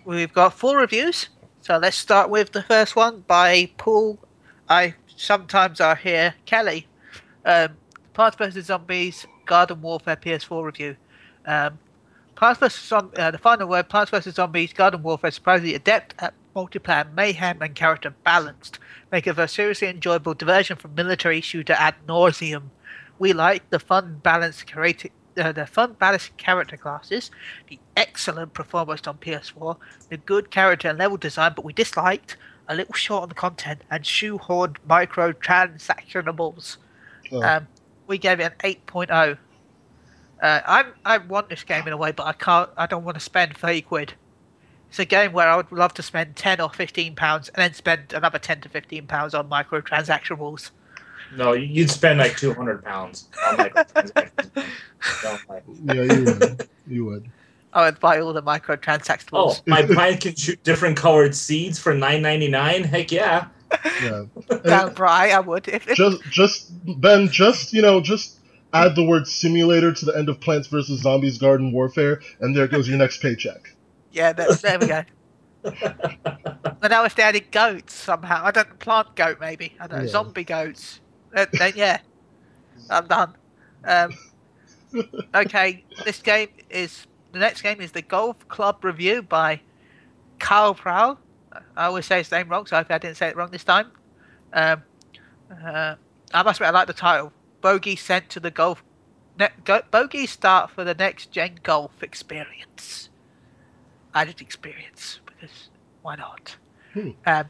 we've got four reviews. So let's start with the first one by Paul. I sometimes I hear Kelly. Um, Plants vs Zombies Garden Warfare PS4 review. Um, Plants vs uh, the final word. Plants vs Zombies Garden Warfare surprisingly adept at multiplayer mayhem and character balanced, make it a seriously enjoyable diversion from military shooter ad nauseum. We like the fun balanced creative. Uh, the fun balanced character classes, the excellent performance on PS4, the good character and level design, but we disliked a little short on the content and shoehorned microtransactionables. Oh, Um, we gave it an 8.0. Uh, I'm I want this game in a way, but I can't. I don't want to spend 30 quid. It's a game where I would love to spend 10 or 15 pounds and then spend another 10 to 15 pounds on microtransaction rules. No, you'd spend like 200 pounds on microtransactions. Don't yeah, you would. You would. I would buy all the microtransaction Oh, rules. my plant can shoot different colored seeds for 9.99. Heck yeah! Yeah. Down bright, I would. If, if, just just Ben, just you know, just add the word simulator to the end of Plants vs Zombies Garden Warfare, and there goes your next paycheck. yeah, there, there we go. But now if they added goats somehow, I don't plant goat maybe. I don't know, Yeah. zombie goats. Then, then yeah, I'm done. Um, okay, this game is the next game is the Golf Club Review by Carl Prowl. I always say his name wrong, so I hope I didn't say it wrong this time. Um, uh, I must admit, I like the title. Bogey sent to the golf. Ne- go, bogey start for the next gen golf experience. Added experience because why not? Hmm. Um,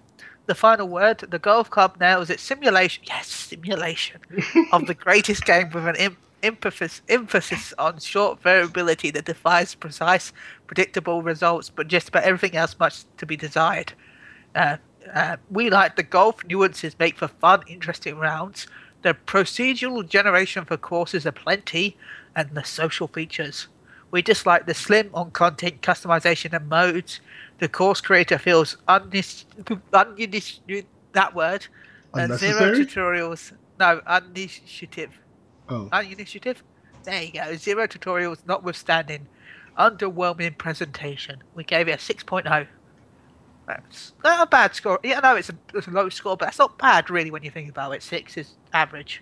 the final word: the golf club nails its simulation. Yes, simulation of the greatest game with an em- emphasis emphasis on short variability that defies precise, predictable results, but just about everything else much to be desired. Uh, uh, we like the golf nuances make for fun, interesting rounds. The procedural generation for courses are plenty, and the social features. We dislike the slim on content customization and modes. The course creator feels unis- unis- that word. And zero tutorials. No, initiative. Oh, initiative. There you go. Zero tutorials notwithstanding. Underwhelming presentation. We gave it a 6.0. That's not a bad score. Yeah, no, it's a, it's a low score, but that's not bad really when you think about it. Six is average.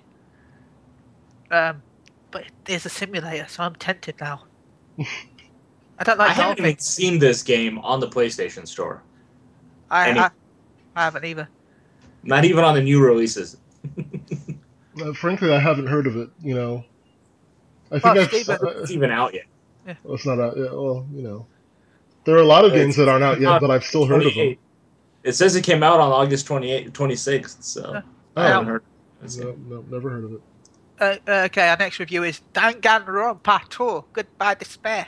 Um, but it is a simulator, so I'm tempted now. I don't like. I haven't even seen this game on the PlayStation Store. I, I, I haven't either. Not even on the new releases. uh, frankly, I haven't heard of it. You know, I think Well, I've. Steven- uh, It's even out yet. well, it's not out. yet. well, you know, there are a lot of games that aren't out yet, but I've still heard of them. It says it came out on August 28th, 26th, so Yeah. I haven't heard. Of no, no, never heard of it. Uh, uh, okay, our next review is Danganronpa 2, Goodbye Despair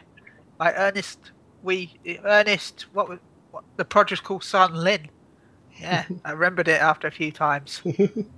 by Ernest. We Ernest, what was what, the prodigal son Lin. Yeah, I remembered it after a few times.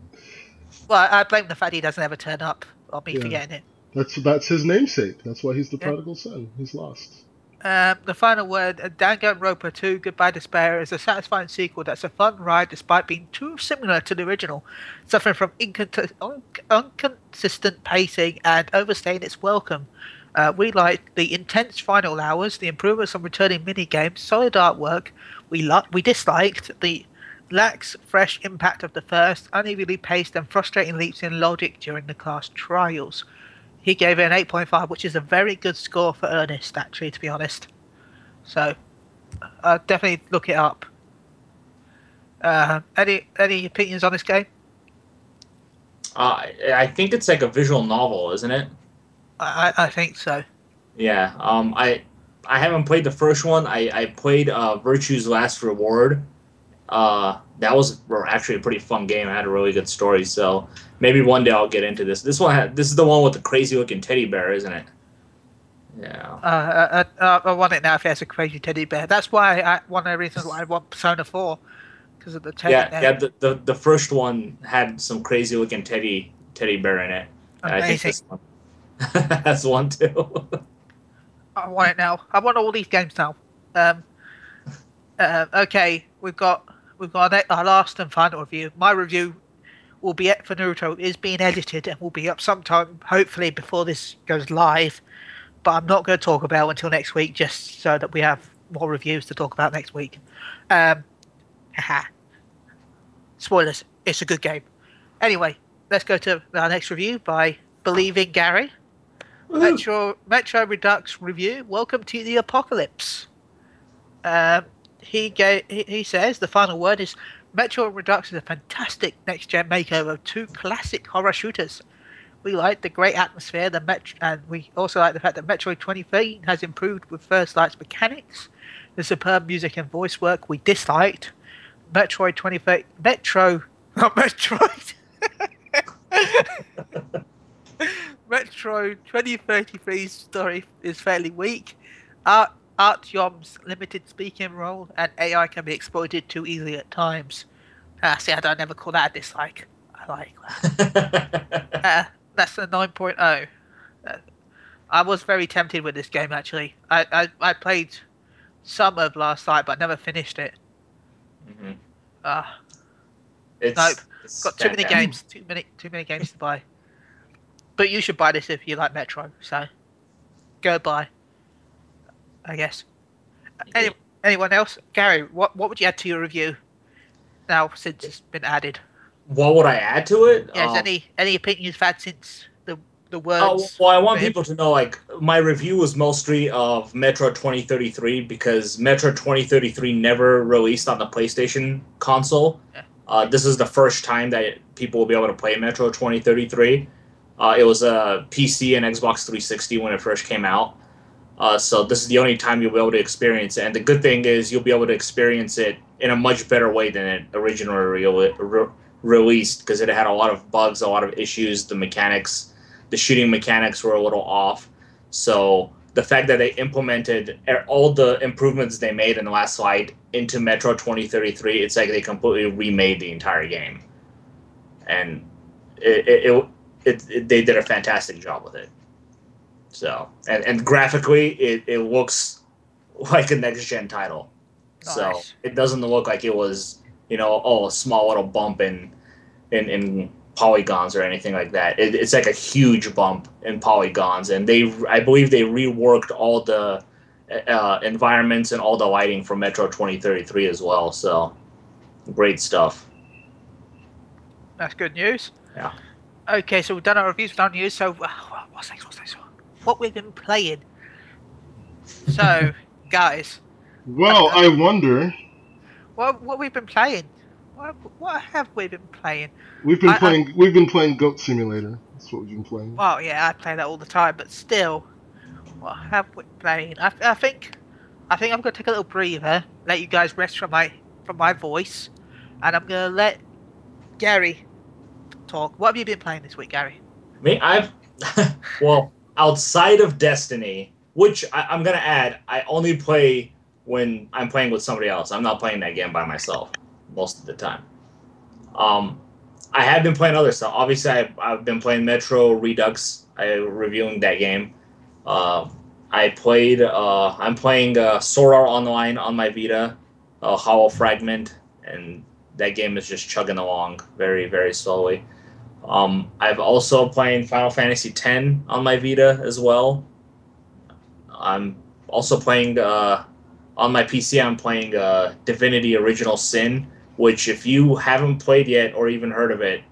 Well, I blame the fact he doesn't ever turn up or me Yeah. forgetting it. That's that's his namesake. That's why he's the Yeah. prodigal son. He's lost. Um, the final word, uh, Danganronpa 2 Goodbye Despair, is a satisfying sequel that's a fun ride despite being too similar to the original, suffering from incont- un- inconsistent pacing and overstaying its welcome. Uh, we liked the intense final hours, the improvements on returning mini games, solid artwork. We li- we disliked the lax, fresh impact of the first, unevenly paced and frustrating leaps in logic during the class trials. He gave it an 8.5, which is a very good score for Ernest, actually, to be honest. So, uh, definitely look it up. Uh, any any opinions on this game? Uh, I think it's like a visual novel, isn't it? I, I I think so. Yeah. Um. I I haven't played the first one. I I played uh Virtue's Last Reward. Uh, that was actually a pretty fun game. I had a really good story. So maybe one day I'll get into this. This one had, this is the one with the crazy looking teddy bear, isn't it? Yeah. Uh, uh, uh, I want it now if it has a crazy teddy bear. That's why I, one of the reasons why I want Persona 4 because of the teddy Yeah, bear. yeah. The, the the first one had some crazy looking teddy teddy bear in it. And I think Amazing. this one has one too. I want it now. I want all these games now. Um, uh, okay, we've got we've got our, last and final review. My review will be for Naruto is being edited and will be up sometime, hopefully before this goes live. But I'm not going to talk about it until next week, just so that we have more reviews to talk about next week. Um, haha. Spoilers. It's a good game. Anyway, let's go to our next review by Believing Gary. Metro Metro Redux review. Welcome to the apocalypse. Um, he gave, he, says the final word is Metro Redux is a fantastic next gen makeover of two classic horror shooters. We like the great atmosphere, the Met, and we also like the fact that Metroid 2013 has improved with First Light's mechanics, the superb music and voice work we disliked. Metroid 2013 Metro, not Metroid. Metro 2033's story is fairly weak. Art Artyom's limited speaking role and AI can be exploited too easily at times. Ah, see, I don't never call that a dislike. I like that. Uh, that's a 9.0. Uh, I was very tempted with this game actually. I, I, I played some of last night, but never finished it. Mhm. Ah, It's, Nope. it's got too many fantastic. games, too many, too many games to buy. But you should buy this if you like Metro. So, go buy. I guess. Any, anyone else? Gary, what what would you add to your review? Now, since it's been added. What would I add to it? Yes. Um, any any opinion you've had since the the Oh, words? well, I want Babe. people to know, like, my review was mostly of Metro 2033 because Metro 2033 never released on the PlayStation console. Yeah. Uh, this is the first time that people will be able to play Metro 2033. Uh, it was a PC and Xbox 360 when it first came out. Uh, so this is the only time you'll be able to experience it. And the good thing is you'll be able to experience it in a much better way than it originally re- re- released because it had a lot of bugs, a lot of issues. The mechanics, the shooting mechanics were a little off. So the fact that they implemented all the improvements they made in the Last Light into Metro 2033, it's like they completely remade the entire game, and it, it, it, it they did a fantastic job with it. So and, and graphically, it, it looks like a next gen title. So it doesn't look like it was you know oh a small little bump in in in polygons or anything like that. It, it's like a huge bump in polygons, and they I believe they reworked all the uh, environments and all the lighting for Metro 2033 as well. So great stuff. That's good news. Yeah. Okay, so we've done our reviews, we've done news. So uh, what's next? What's next? What we've been playing. So, guys, Well, I wonder. what what we've been playing? What what have we been playing? We've been I- I- playing. we've been playing Goat Simulator. That's what we've been playing. Well, yeah, I play that all the time, but still, what have we playing? I, I think I think I'm gonna take a little breather, let you guys rest from my from my voice, and I'm gonna let Gary talk. What have you been playing this week, Gary? Me, I've well outside of Destiny, which I, I'm gonna add, I only play when I'm playing with somebody else. I'm not playing that game by myself most of the time. Um, I have been playing other stuff. Obviously, I've, I've been playing Metro Redux. I reviewing that game. Uh, I played. Uh, I'm playing uh, Sword Art Online on my Vita, uh, Hollow Fragment, and that game is just chugging along very, very slowly. Um, I've also playing Final Fantasy X on my Vita as well. I'm also playing uh, on my PC. I'm playing uh, Divinity: Original Sin, which if you haven't played yet or even heard of it,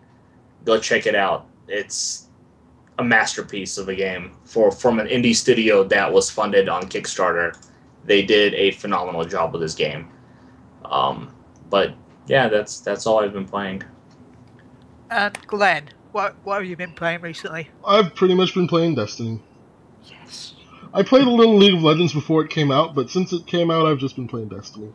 go check it out. It's a masterpiece of a game for from an indie studio that was funded on Kickstarter. They did a phenomenal job with this game. Um, but yeah, that's that's all I've been playing. And Glenn, what what have you been playing recently? I've pretty much been playing Destiny. Yes. I played a little League of Legends before it came out, but since it came out, I've just been playing Destiny.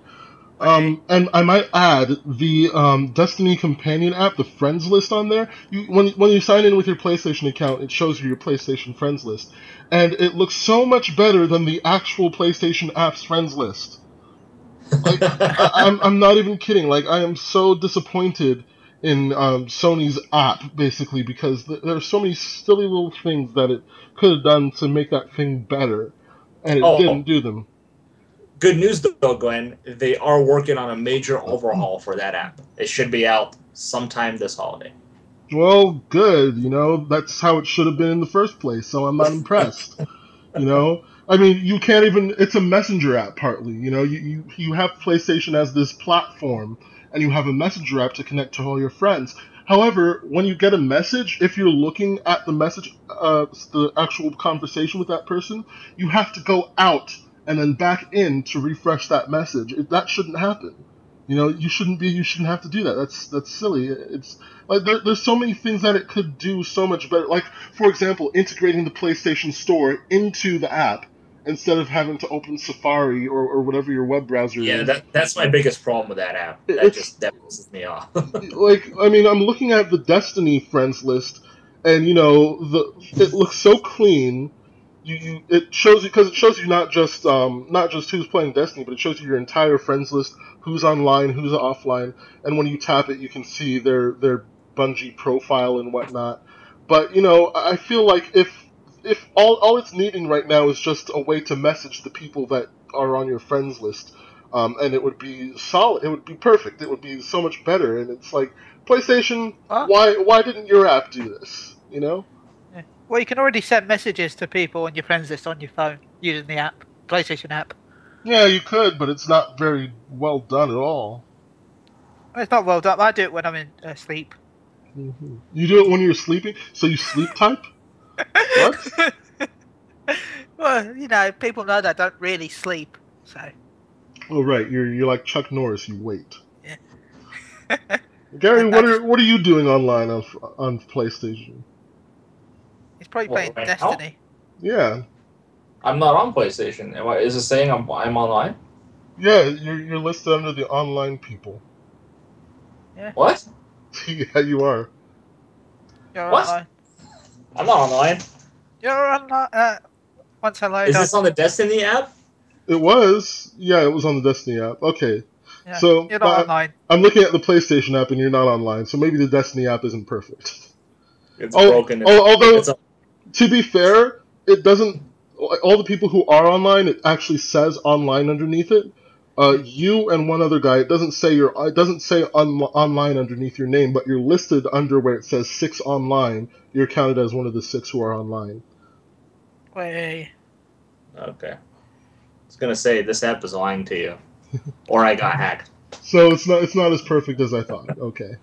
Um, and I might add the um, Destiny companion app, the friends list on there. You, when when you sign in with your PlayStation account, it shows you your PlayStation friends list, and it looks so much better than the actual PlayStation app's friends list. Like, I, I'm I'm not even kidding. Like I am so disappointed in um, Sony's app basically because th- there are so many silly little things that it could have done to make that thing better, and it Oh. didn't do them. Good news though, Glenn. They are working on a major overhaul for that app. It should be out sometime this holiday. Well, good. You know, that's how it should have been in the first place. So I'm not impressed. you know, I mean, you can't even. It's a messenger app partly. You know, you you, you have PlayStation as this platform, and you have a messenger app to connect to all your friends. However, when you get a message, if you're looking at the message, uh, the actual conversation with that person, you have to go out and then back in to refresh that message. It, that shouldn't happen. You know, you shouldn't be. You shouldn't have to do that. That's that's silly. It's like there, there's so many things that it could do so much better. Like for example, integrating the PlayStation Store into the app instead of having to open Safari or, or whatever your web browser Yeah, is. that, that's my biggest problem with that app. That It's- just that pisses me off. like I mean, I'm looking at the Destiny friends list, and you know the it looks so clean. You, you it shows you because it shows you not just um not just who's playing Destiny, but it shows you your entire friends list, who's online, who's offline, and when you tap it, you can see their their Bungie profile and whatnot. But you know, I I feel like if if all all it's needing right now is just a way to message the people that are on your friends list, um, and it would be solid. It would be perfect. It would be so much better. And it's like PlayStation, Huh? why why didn't your app do this? You know? Well, you can already send messages to people on your friends list on your phone using the app, PlayStation app. Yeah, you could, but it's not very well done at all. It's not well done. I do it when I'm in uh, sleep. hmm You do it when you're sleeping, so you sleep type. What? well, you know, people know that I don't really sleep, so. Oh right, you're you're like Chuck Norris. You wait. Yeah. Gary, what are what are you doing online on on PlayStation? He's probably Well, playing right now? Destiny. Yeah, I'm not on PlayStation. Is it saying I'm, I'm online? yeah, you're you're listed under the online people. Yeah. What? yeah, you are. You're What? online. I'm not online. You're online. Uh, once I load Is up. this on the Destiny app? It was. Yeah, it was on the Destiny app. Okay, yeah, so, you're not online. I'm looking at the PlayStation app, and you're not online. So maybe the Destiny app isn't perfect. It's Oh, broken. oh, although It's a- to be fair, it doesn't. All the people who are online, it actually says online underneath it. Uh, you and one other guy. It doesn't say your. It doesn't say on, online underneath your name, but you're listed under where it says six online. You're counted as one of the six who are online. Way. Okay. I was gonna say this app is lying to you, or I got hacked. So it's not. It's not as perfect as I thought. Okay.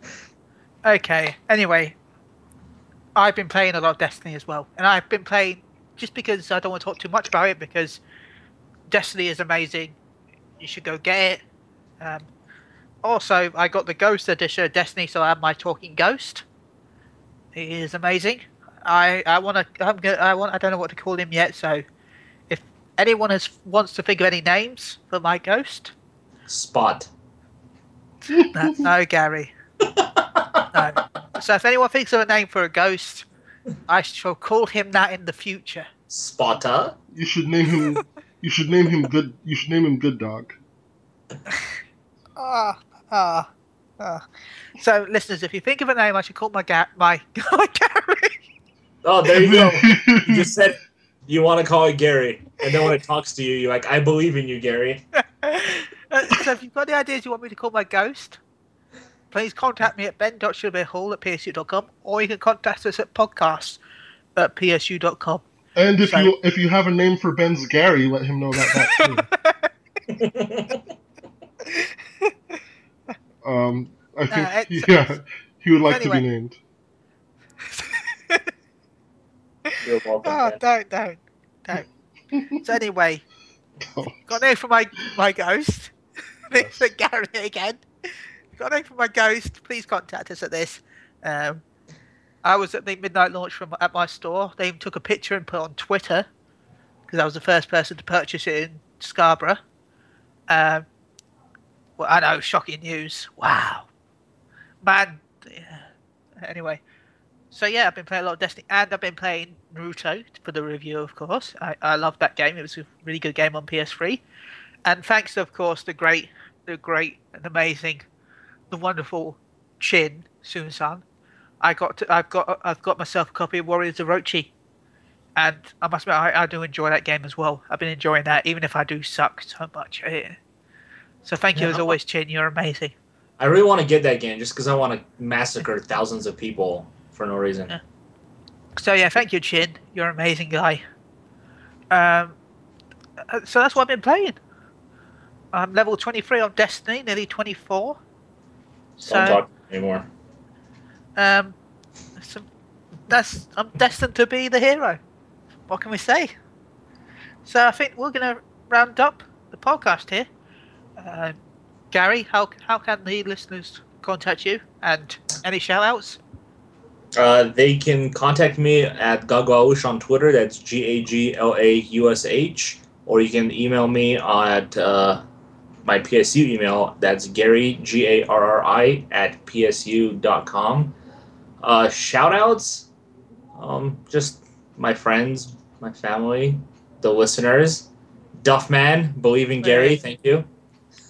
Okay. Anyway, I've been playing a lot of Destiny as well, and I've been playing just because I don't want to talk too much about it because Destiny is amazing. You should go get it. Um, also, I got the Ghost edition of Destiny, so I have my talking ghost. He is amazing. I I want to. I'm gonna. I want. I don't know what to call him yet. So, if anyone has wants to think of any names for my ghost, Spot. no, no Gary. No. So if anyone thinks of a name for a ghost, I shall call him that in the future. Spotter. You should name him. you should name him good. You should name him Good Dog. Ah, ah, ah. So, listeners, if you think of a name, I should call my ga- my my Gary. Oh, there you go. You just said you want to call it Gary, and then when it talks to you, you're like, "I believe in you, Gary." Uh, so, if you've got any ideas you want me to call my ghost, please contact me at ben.sugarbearhall at psu.com, or you can contact us at podcasts at psu.com. And if So- you if you have a name for Ben's Gary, let him know that. that too. Um, I think Uh, it's- yeah, he would like to be named. You're welcome. Oh, man. don't, don't, don't. so anyway, got a name for my my ghost. Thanks for Gary again. Got a name for my ghost. Please contact us at this. Um, I was at the midnight launch from at my store. They even took a picture and put it on Twitter because I was the first person to purchase it in Scarborough. Um, well, I know, shocking news. Wow, man. yeah. Anyway, so yeah, I've been playing a lot of Destiny, and I've been playing Naruto for the review, of course. I, I love that game. It was a really good game on PS3, and thanks, of course, the great, the great and amazing, the wonderful Chin Soon-san. I got, to, I've got, I've got myself a copy of Warriors of Orochi, and I must admit, I, I do enjoy that game as well. I've been enjoying that, even if I do suck so much it. So thank you Yeah. as always, Chin. You're amazing. I really want to get that game just because I want to massacre thousands of people for no reason. Yeah. So yeah, thank you, Chin. You're an amazing guy. Um, uh, so that's what I've been playing. I'm level 23 on Destiny, nearly 24. So don't talk anymore. um, so that's I'm destined to be the hero. What can we say? So I think we're going to round up the podcast here. Uh, Gary, how how can the listeners contact you and any shout outs? Uh, they can contact me at Gaglaush on Twitter. That's G A G L A U S H. Or you can email me at uh, my PSU email. That's Gary, G A R R I, at PSU.com. Uh, shout outs? Um, just my friends, my family, the listeners. Duffman, believe in Gary. Thank you.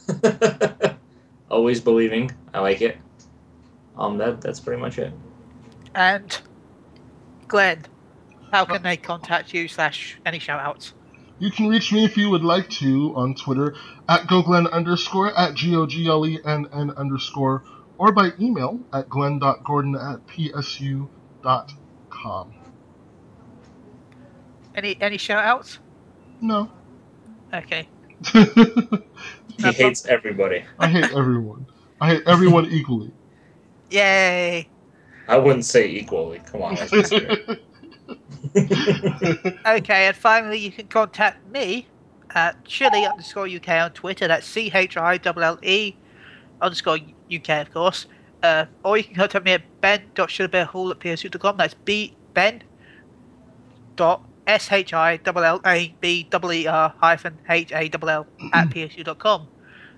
Always believing. I like it. Um, that that's pretty much it. And Glenn, how can they contact you slash any shout outs? You can reach me if you would like to on Twitter at goglenn underscore at g o g l e n n underscore or by email at glenn.gordon at psu dot com. Any any shout outs? No. Okay. He No hates everybody. I hate everyone. I hate everyone equally. Yay. I wouldn't say equally. Come on, let's be serious. Okay, and finally you can contact me at chili underscore UK on Twitter. That's C H I L L E underscore UK, of course. Uh, or you can contact me at ben.sugarbearhall at psu.com. That's B Ben dot S H I L L A B E E R hyphen H A L L at psu.com.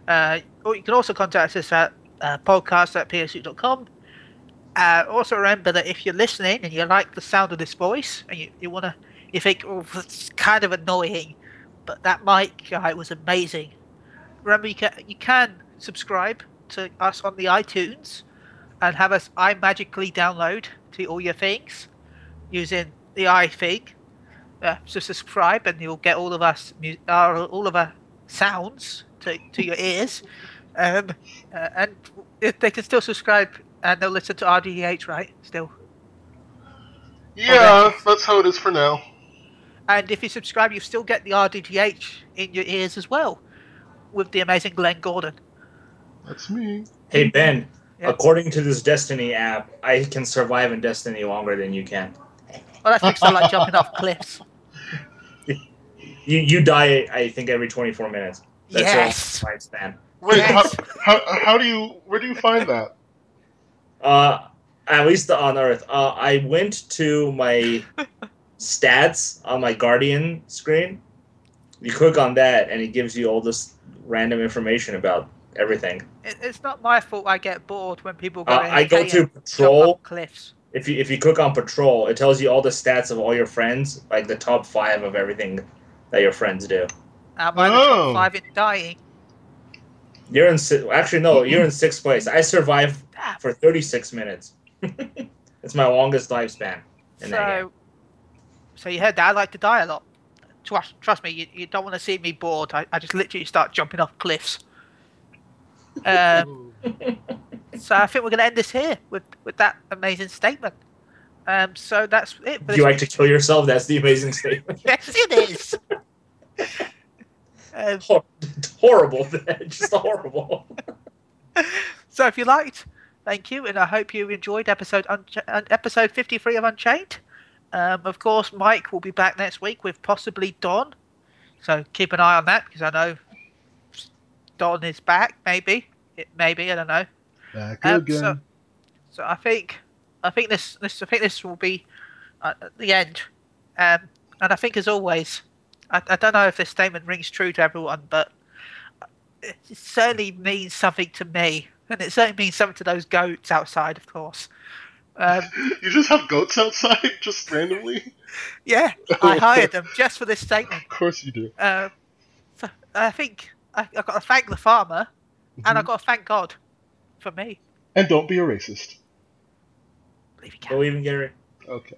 Uh, or you can also contact us at uh, podcast at psu.com. Uh, also remember that if you're listening and you like the sound of this voice and you, you want to you think, oh, it's kind of annoying, but that mic guy was amazing. Remember, you can you can subscribe to us on the iTunes and have us I magically download to all your things using the iThing. Uh, so subscribe and you'll get all of us mu- our, all of our sounds to, to your ears, um, uh, and if they can still subscribe and they'll listen to RDGH, right? Still. Yeah, that's how it is for now. And if you subscribe, you still get the RDGH in your ears as well, with the amazing Glenn Gordon. That's me. Hey Ben, Yeah. according to this Destiny app, I can survive in Destiny longer than you can. Well, that's because I like jumping off cliffs. You you die, I think, every 24 minutes. That's Yes. your lifespan. Wait, Yes. how, how, how do you, where do you find that? Uh, at least on Earth. Uh, I went to my stats on my Guardian screen. You click on that, and it gives you all this random information about everything. It, it's not my fault I get bored when people go Uh, I go to patrol. cliffs. If you if you click on patrol, it tells you all the stats of all your friends, like the top five of everything that your friends do. Am I the Oh. five in dying? You're in si- actually no, you're in sixth place. I survived for 36 minutes. it's my longest lifespan in. So, so you heard that I like to die a lot. Trust, trust me, you, you don't want to see me bored. I, I just literally start jumping off cliffs. Um, so I think we're going to end this here with, with that amazing statement. Um, so that's it. For If this you like to kill yourself, that's the amazing statement. Yes, it is. um, Hor- horrible, just horrible. so if you liked, thank you, and I hope you enjoyed episode Uncha- uh, episode fifty three of Unchained. Um, of course, Mike will be back next week with possibly Don, so keep an eye on that because I know Don is back. Maybe, it maybe I don't know. Back Um, again. so, so I think I think this this I think this will be uh, at the end, um, and I think as always, I, I don't know if this statement rings true to everyone, but it certainly means something to me, and it certainly means something to those goats outside, of course. Um, You just have goats outside, just randomly? yeah, I hired them just for this statement. Of course you do. Uh, so I think I, I've got to thank the farmer, and I've got to thank God for me. And don't be a racist. Believe you can. Believe in Gary. Okay.